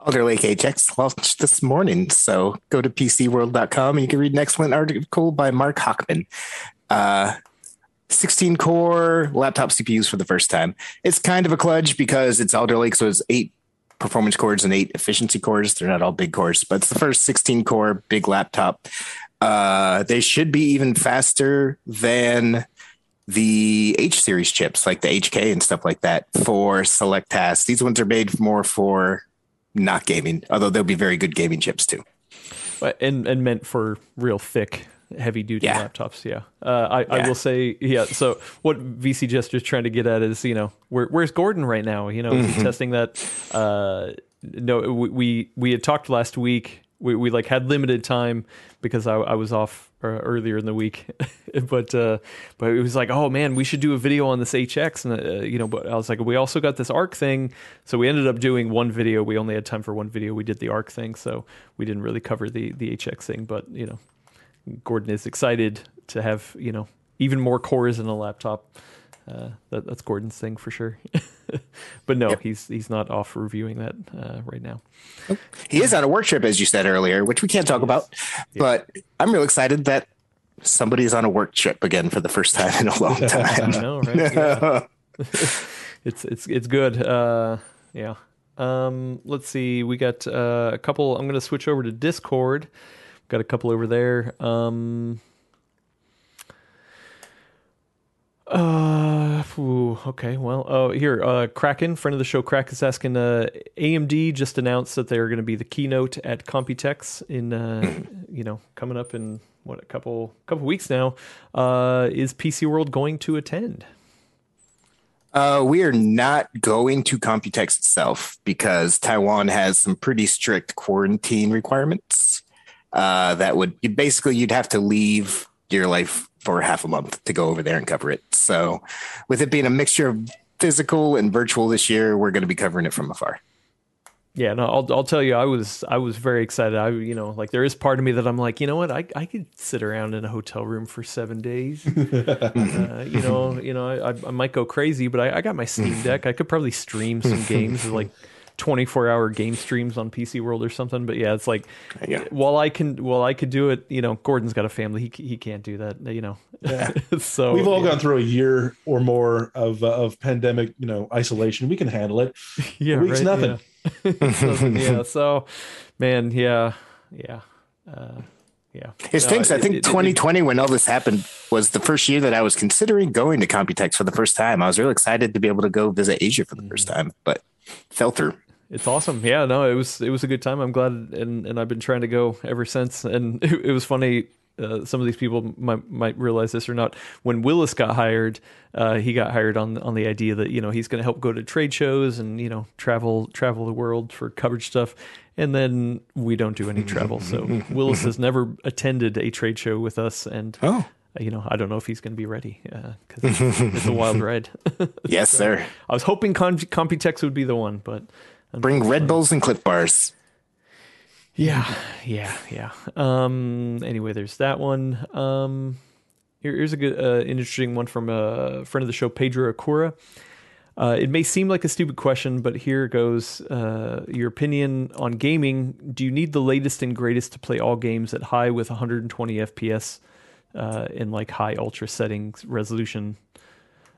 Alder Lake HX launched this morning. So go to PCWorld.com and you can read an excellent article by Mark Hachman. Uh, 16 core laptop CPUs for the first time. It's kind of a kludge because it's Alder Lake, so it's eight performance cores and eight efficiency cores. They're not all big cores, but it's the first 16 core big laptop. Uh, they should be even faster than the H series chips, like the HK and stuff like that, for select tasks. These ones are made more for not gaming, although they'll be very good gaming chips too. But- And and meant for real thick, heavy duty Yeah. laptops. Yeah. Uh, I I will say yeah. So what VC Jester's trying to get at is you know where where's Gordon right now? You know is Mm-hmm. testing that. Uh, no, we we had talked last week. We we like had limited time because I I was off uh, earlier in the week, <laughs> but uh, but it was like oh man we should do a video on this HX and uh, you know but I was like we also got this ARC thing. So we ended up doing one video. We only had time for one video. We did the ARC thing. So we didn't really cover the the HX thing. But you know Gordon is excited to have you know even more cores in a laptop. Uh, that, that's Gordon's thing for sure. <laughs> but no, Yep. he's he's not off reviewing that uh, right now. He is on a work trip, as you said earlier, which we can't talk about. But I'm real excited that somebody's on a work trip again for the first time in a long <laughs> I time. know, right? Yeah. <laughs> it's it's it's good. Uh, yeah. Um, let's see. We got uh, a couple. I'm going to switch over to Discord. Got a couple over there. Um, uh, ooh, okay. Well, oh, here, uh, Kraken, friend of the show, Crack is asking. Uh, AMD just announced that they're going to be the keynote at Computex in, uh, <clears throat> you know, coming up in what a couple couple weeks now. Uh, is PC World going to attend? Uh, we are not going to Computex itself because Taiwan has some pretty strict quarantine requirements. Uh, that would basically you'd have to leave your life for half a month to go over there and cover it. So, with it being a mixture of physical and virtual this year, we're going to be covering it from afar. Yeah, no, I'll I'll tell you, I was I was very excited. I you know like there is part of me that I'm like, you know what, I I could sit around in a hotel room for seven days. <laughs> uh, you know, you know, I, I might go crazy, but I, I got my Steam Deck. I could probably stream some games like. 24 hour game streams on PC World or something but yeah it's like Yeah. while I can while I could do it you know Gordon's got a family he he can't do that you know <laughs> so We've all yeah. gone through a year or more of uh, of pandemic, you know, isolation. We can handle it. <laughs> yeah, A week's right, nothing. Yeah. <laughs> Nothing, yeah. So, man, yeah, yeah, uh, yeah. It stinks. No, I think it- it- 2020, when all this happened, was the first year that I was considering going to Computex for the first time. I was really excited to be able to go visit Asia for the first time, but fell through. It's awesome. Yeah, no, it was it was a good time. I'm glad, and and I've been trying to go ever since. And <laughs> it, it was funny. Uh, some of these people might might realize this or not. When Willis got hired, uh, he got hired on on the idea that you know he's going to help go to trade shows and you know travel travel the world for coverage stuff. And then we don't do any travel, so <laughs> Willis has never attended a trade show with us. And Oh, you know, I don't know if he's going to be ready because it's a wild <laughs> ride. yes, sir. I was hoping Con- Computex would be the one, but Bring Red Bulls and Clif Bars. Yeah, yeah, yeah. Um. Anyway, there's that one. Um. Here, here's a good, uh, interesting one from a friend of the show, Pedro Akura. Uh, it may seem like a stupid question, but here goes. Uh, your opinion on gaming: Do you need the latest and greatest to play all games at high with 120 FPS uh, in like high ultra settings resolution?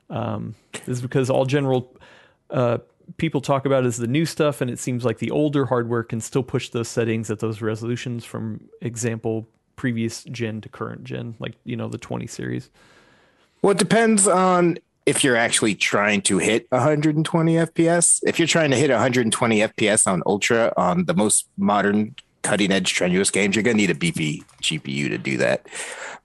Um, this is because all general uh, people talk about is the new stuff, and it seems like the older hardware can still push those settings at those resolutions from example previous gen to current gen, like you know the 20 series. Well, it depends on if you're actually trying to hit 120 FPS. If you're trying to hit 120 FPS on Ultra on the most modern, cutting edge, strenuous games, you're going to need a beefy GPU to do that.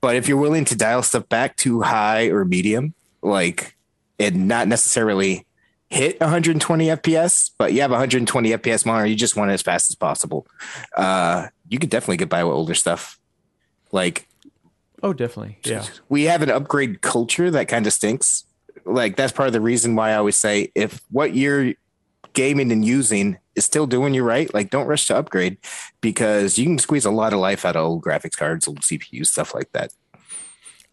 But if you're willing to dial stuff back to high or medium, like and not necessarily hit 120 FPS, but you have 120 FPS monitor, you just want it as fast as possible. Uh, you could definitely get by with older stuff. Like Oh, definitely. Yeah. we have an upgrade culture that kind of stinks. Like that's part of the reason why I always say if what you're gaming and using is still doing you right, like don't rush to upgrade because you can squeeze a lot of life out of old graphics cards, old CPUs, stuff like that.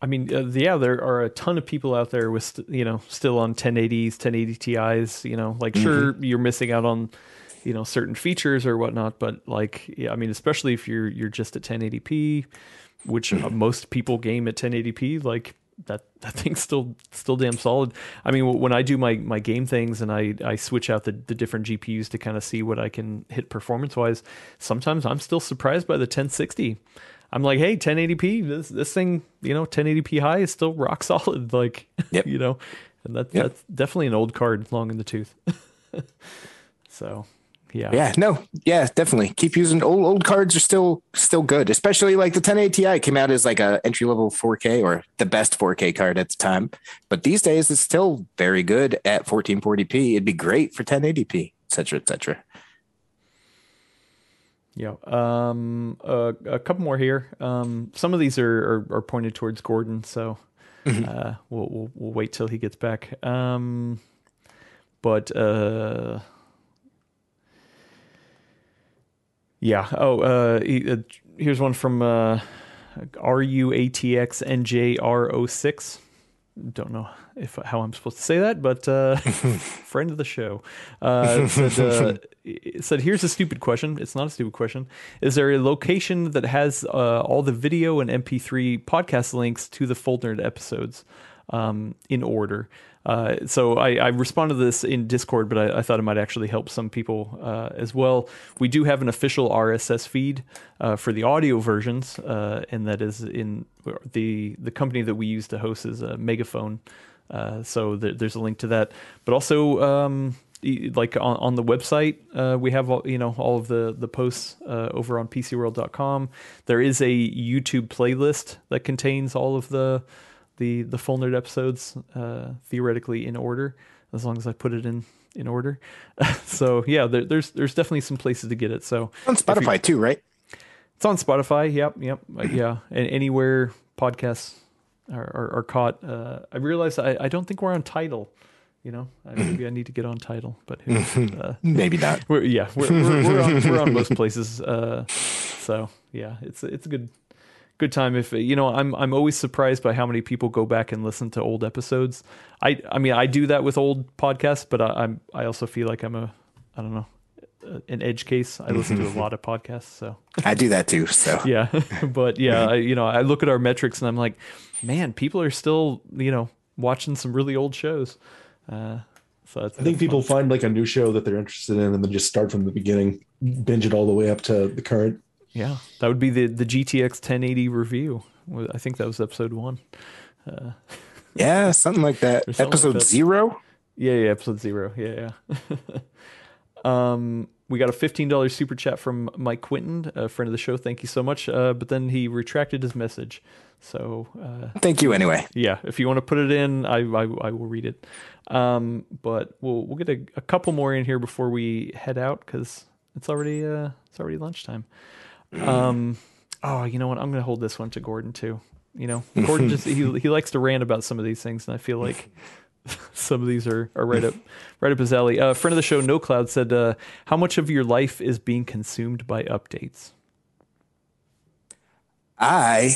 I mean, uh, yeah, there are a ton of people out there with, you know, still on 1080s, 1080 Ti's, you know, like sure you're missing out on, you know, certain features or whatnot, but like, yeah, I mean, especially if you're, you're just at 1080p, which uh, most people game at 1080p, like that, that thing's still, still damn solid. I mean, when I do my, my game things and I, I switch out the, the different GPUs to kind of see what I can hit performance wise, sometimes I'm still surprised by the 1060. I'm like, hey, 1080p, this this thing, you know, 1080p high is still rock <laughs> solid. Like, Yep. you know, and that, Yep. that's definitely an old card, long in the tooth. <laughs> so, yeah, Yeah, no, yeah, definitely. Keep using old old cards are still still good, especially like the 1080 Ti came out as like a entry level 4K or the best 4K card at the time. But these days it's still very good at 1440p. It'd be great for 1080p, et cetera, et cetera. Yeah. Um, uh, a couple more here. Um, some of these are are, are pointed towards Gordon, so uh, we'll, we'll we'll wait till he gets back. Um, but uh, yeah. Oh, uh, he, uh, here's one from uh, RUATXNJR06. Don't know if how I'm supposed to say that, but uh, <laughs> friend of the show uh, said, uh, <laughs> said, "Here's a stupid question. It's not a stupid question. Is there a location that has uh, all the video and MP3 podcast links to the Full Nerd episodes um, in order?" Uh, so I, I responded to this in Discord, but I, I thought it might actually help some people uh, as well. We do have an official RSS feed uh, for the audio versions, uh, and that is in the the company that we use to host is a Megaphone. Uh, so th- there's a link to that, but also um, like on, on the website, uh, we have all, you know all of the the posts uh, over on PCWorld.com. There is a YouTube playlist that contains all of the the the full nerd episodes uh, theoretically in order, as long as I put it in in order. <laughs> so yeah, there, there's there's definitely some places to get it. So On Spotify too, right? it's on Spotify. Yep, yep, uh, <clears throat> yeah, and anywhere podcasts are, are, are caught. Uh, I realize I, I don't think we're on Title. You know, I, maybe I need to get on Title, but who, <laughs> uh, Maybe not. we're, yeah, we're we're, we're, on, we're on most <laughs> places. Uh, so yeah, it's it's a good good time. If you know, I'm I'm always surprised by how many people go back and listen to old episodes. I I mean, I do that with old podcasts, but I, I'm I also feel like I'm a I don't know uh, an edge case. I listen to a <laughs> lot of podcasts, so I do that too. So <laughs> yeah <laughs> but yeah I, you know i look at our metrics and i'm like man people are still you know watching some really old shows uh so that's, I think people find like a new show that they're interested in and then just start from the beginning, binge it all the way up to the current. Yeah that would be the the gtx 1080 review i think that was episode one Yeah, something like that. <laughs> Something like Episode that. zero. Yeah, yeah, episode zero. Yeah, yeah. <laughs> um, we got a fifteen dollars super chat from Mike Quinton, a friend of the show. Thank you so much. Uh, but then he retracted his message. So uh, Thank you anyway. yeah, if you want to put it in, I I, I will read it. Um, but we'll we'll get a, a couple more in here before we head out because it's already uh it's already lunchtime. Um, oh, you know what? I'm gonna hold this one to Gordon too. You know, <laughs> Gordon just he <laughs> he likes to rant about some of these things, and I feel like <laughs> some of these are, are right up right up his alley. A uh, friend of the show, No Cloud, said, uh, "How much of your life is being consumed by updates?" I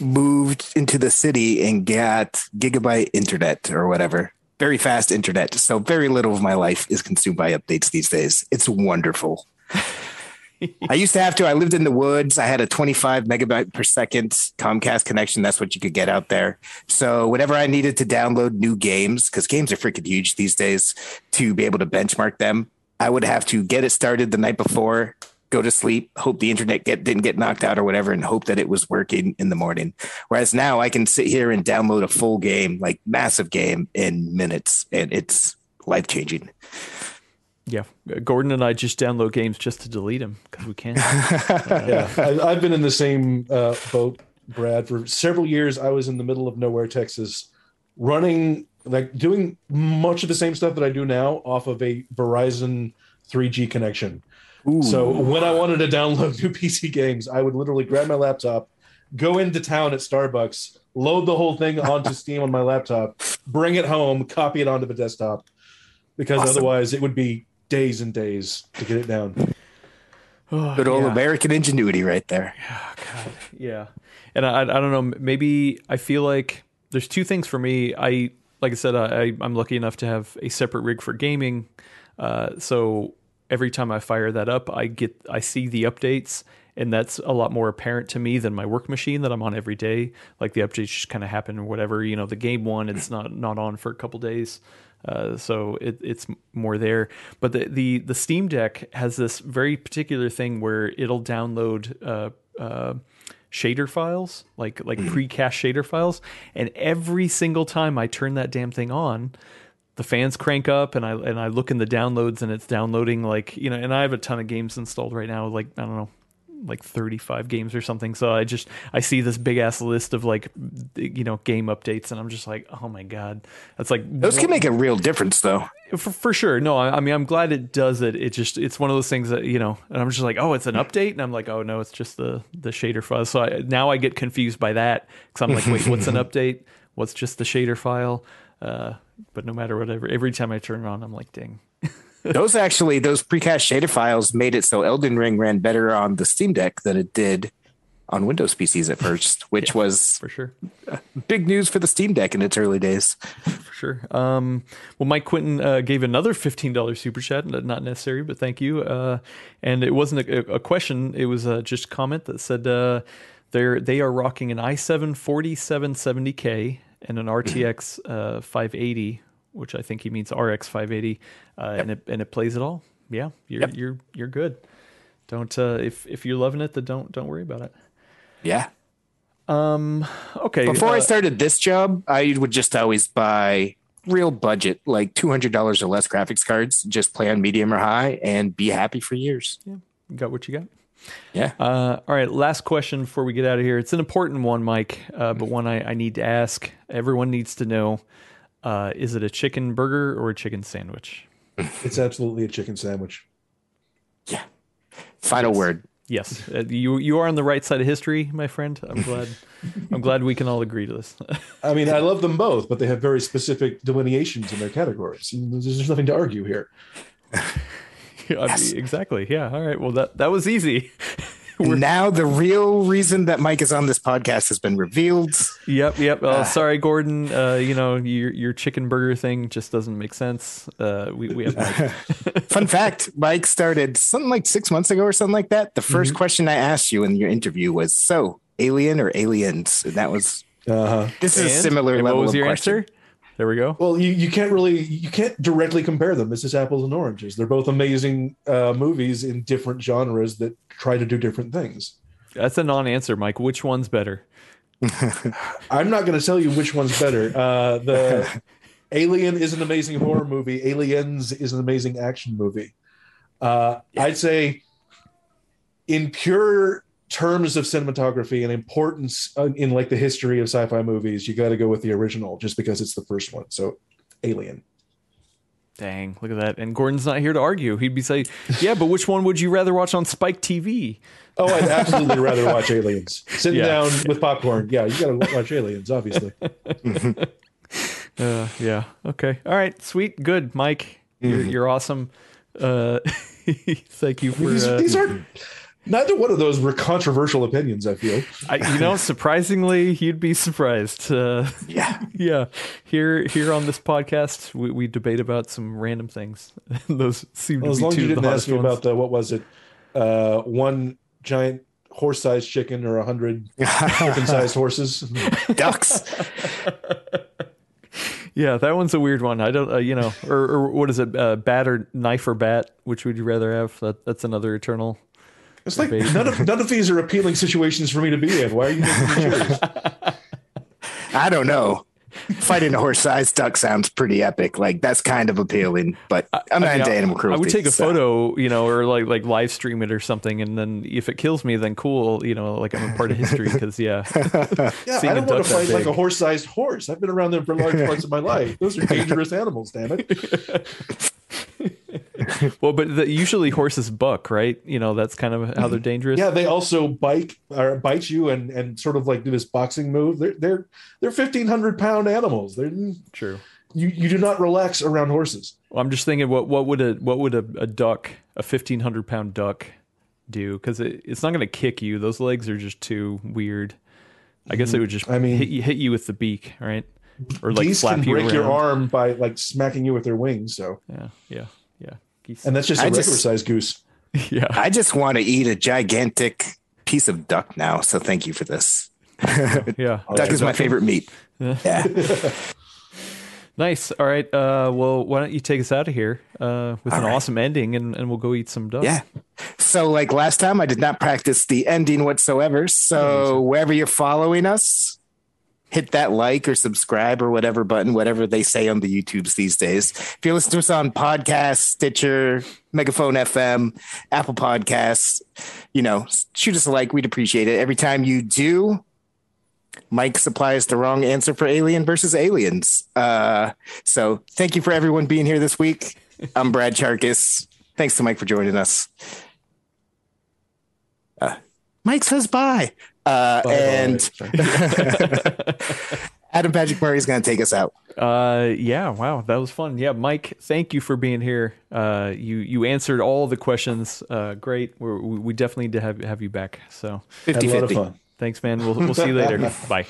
moved into the city and got gigabyte internet or whatever. Very fast internet. So very little of my life is consumed by updates these days. It's wonderful. I used to have to. I lived in the woods. I had a 25 megabyte per second Comcast connection. That's what you could get out there. So whenever I needed to download new games, because games are freaking huge these days, to be able to benchmark them, I would have to get it started the night before, go to sleep, hope the internet get, didn't get knocked out or whatever, and hope that it was working in the morning. Whereas now I can sit here and download a full game, like massive game, in minutes, and it's life changing. Yeah, Gordon and I just download games just to delete them because we can. <laughs> yeah, I, I've been in the same uh, boat, Brad. For several years, I was in the middle of nowhere, Texas, running like doing much of the same stuff that I do now off of a Verizon 3G connection. So when I wanted to download new PC games, I would literally grab my laptop, go into town at Starbucks, load the whole thing onto <laughs> Steam on my laptop, bring it home, copy it onto the desktop, because Awesome. otherwise it would be days and days to get it down. Good old Yeah. American ingenuity right there. Yeah, and I, I don't know. Maybe I feel like there's two things for me. I like I said, I, I'm lucky enough to have a separate rig for gaming, uh, so every time I fire that up, I get I see the updates, and that's a lot more apparent to me than my work machine that I'm on every day. Like the updates just kind of happen or whatever. You know, the game one, it's not not on for a couple days. Uh, so it, it's more there, but the, the the Steam Deck has this very particular thing where it'll download uh, uh, shader files, like like pre-cache shader files, and every single time I turn that damn thing on, the fans crank up, and I and I look in the downloads, and it's downloading like you know, and I have a ton of games installed right now, like I don't know. Like 35 games or something. So I just I see this big ass list of like you know game updates and I'm just like, "Oh my god." That's like Those can make a real difference, though. for, for sure. No, I, I mean, I'm glad it does it. It just, it's one of those things that, you know, and I'm just like, oh, it's an update. And I'm like, oh, no, it's just the, the shader fuzz. So I, now I get confused by that because I'm like, wait, <laughs> what's an update? What's just the shader file? Uh, but no matter whatever, every time I turn it on, I'm like, dang. Those actually, those pre-cache shader files made it so Elden Ring ran better on the Steam Deck than it did on Windows PCs at first, which was For sure. big news for the Steam Deck in its early days. For sure. Um, well, Mike Quinton uh, gave another $15 super chat, not necessary, but thank you. Uh, and it wasn't a, a question, it was uh, just a comment that said uh, they're, they are rocking an i7 4770K and an RTX uh, 580, which I think he means RX 580, uh, and, it, and it plays it all. Yeah, you're, Yep. you're, you're good. Don't uh, if if you're loving it, then don't don't worry about it. Yeah. Um. Okay. Before I uh, started this job, I would just always buy real budget, like $200 or less graphics cards, just play on medium or high and be happy for years. Yeah. You got what you got. Yeah. Uh, all right, last question before we get out of here. It's an important one, Mike, uh, but one I, I need to ask. Everyone needs to know: uh, Is it a chicken burger or a chicken sandwich? It's absolutely a chicken sandwich. Yeah. Final word. Yes, uh, you you are on the right side of history, my friend. I'm glad. <laughs> I'm glad we can all agree to this. I mean, I <laughs> love them both, but they have very specific delineations in their categories. There's, there's nothing to argue here. <laughs> I mean, exactly. Yeah. All right. Well, that that was easy. Now the real reason that Mike is on this podcast has been revealed. Yep. Yep. Uh, sorry, Gordon. Uh, you know your your chicken burger thing just doesn't make sense. Uh, we we have <laughs> Fun fact Mike started something like six months ago or something like that. The 1st question I asked you in your interview was So, alien or aliens? And that was, Uh-huh. this is a similar and level What was of your question. answer? There we go. Well, you, you can't really you can't directly compare them. This is apples and oranges. They're both amazing uh, movies in different genres that try to do different things. That's a non-answer, Mike. Which one's better? <laughs> I'm not going to tell you which one's better. Uh, the <laughs> Alien is an amazing horror movie. Aliens is an amazing action movie. Uh, I'd say, in pure terms of cinematography and importance uh, in like the history of sci-fi movies, you got to go with the original just because it's the first one. So, Alien. Dang, look at that. And Gordon's not here to argue. He'd be saying, Yeah, but which one would you rather watch on Spike TV? Oh, I'd absolutely rather watch <laughs> Aliens. Sitting Yeah. down with popcorn. Yeah, you got to watch Aliens, obviously. <laughs> Uh, yeah. Okay. All right. Sweet. Good, Mike. You're, you're awesome. Uh, <laughs> thank you for. These, uh, these aren't. Neither one of those were controversial opinions. I feel. I, you know, <laughs> surprisingly, you'd be surprised. Uh, Yeah. <laughs> yeah. Here, here on this podcast, we, we debate about some random things. <laughs> Those seem Well, to as be long as you didn't ask me ones. about the what was it, uh, one giant horse-sized chicken or a hundred chicken-sized horses. Ducks. Yeah, that one's a weird one. I don't, uh, you know, or, or what is it, uh, bat or knife or bat? Which would you rather have? That, that's another eternal. It's like none of none of these are appealing situations for me to be in. Why are you making me choose? <laughs> I don't know. Fighting a horse-sized duck sounds pretty epic. Like that's kind of appealing, but I'm not I mean, into I- animal cruelty. I would take a so- photo, you know, or like like live stream it or something, and then if it kills me, then cool, you know, like I'm a part of history because yeah, <laughs> Yeah, Seeing I a don't want duck to that fight like a horse-sized horse. I've been around them for large parts of my life. Those are <laughs> dangerous animals. Damn it! <laughs> well, but the, usually horses buck, right? You know, that's kind of how they're dangerous. Yeah, they also bite or bite you and and sort of like do this boxing move. They're they're they're fifteen hundred pound animals. They're true. you you do not relax around horses. Well, I'm just thinking, what what would a what would a, a duck, a 1500 pound duck, do? Because it, it's not going to kick you. Those legs are just too weird. I guess it would just. I mean- hit you, hit you with the beak, right? Or like slap can you break your arm by like smacking you with their wings. So yeah, yeah. Geese. and that's just a I regular just- sized goose. <laughs> yeah. I just want to eat a gigantic piece of duck now. So thank you for this. <laughs> Yeah. duck is my favorite meat. Yeah. <laughs> Nice. All right. Uh, well, why don't you take us out of here uh, with an awesome ending and, and we'll go eat some duck. Yeah. So, like last time, I did not practice the ending whatsoever. So, wherever you're following us, hit that like or subscribe or whatever button, whatever they say on the YouTubes these days. If you listen to us on podcast, Stitcher, Megaphone FM, Apple Podcasts, you know, shoot us a like. We'd appreciate it. Every time you do, Mike supplies the wrong answer for Alien versus Aliens. Uh, so, thank you for everyone being here this week. I'm Brad Chacos. Thanks to Mike for joining us. Uh, Mike says bye. Uh, and <laughs> Adam Patrick Murray is going to take us out. Uh, yeah. Wow. That was fun. Yeah. Mike, thank you for being here. Uh, you, you answered all the questions. Uh, great. We're, we we definitely need to have, have you back. So Had a 50 lot of 50. fun. thanks, man. We'll, we'll see you later. <laughs> Bye.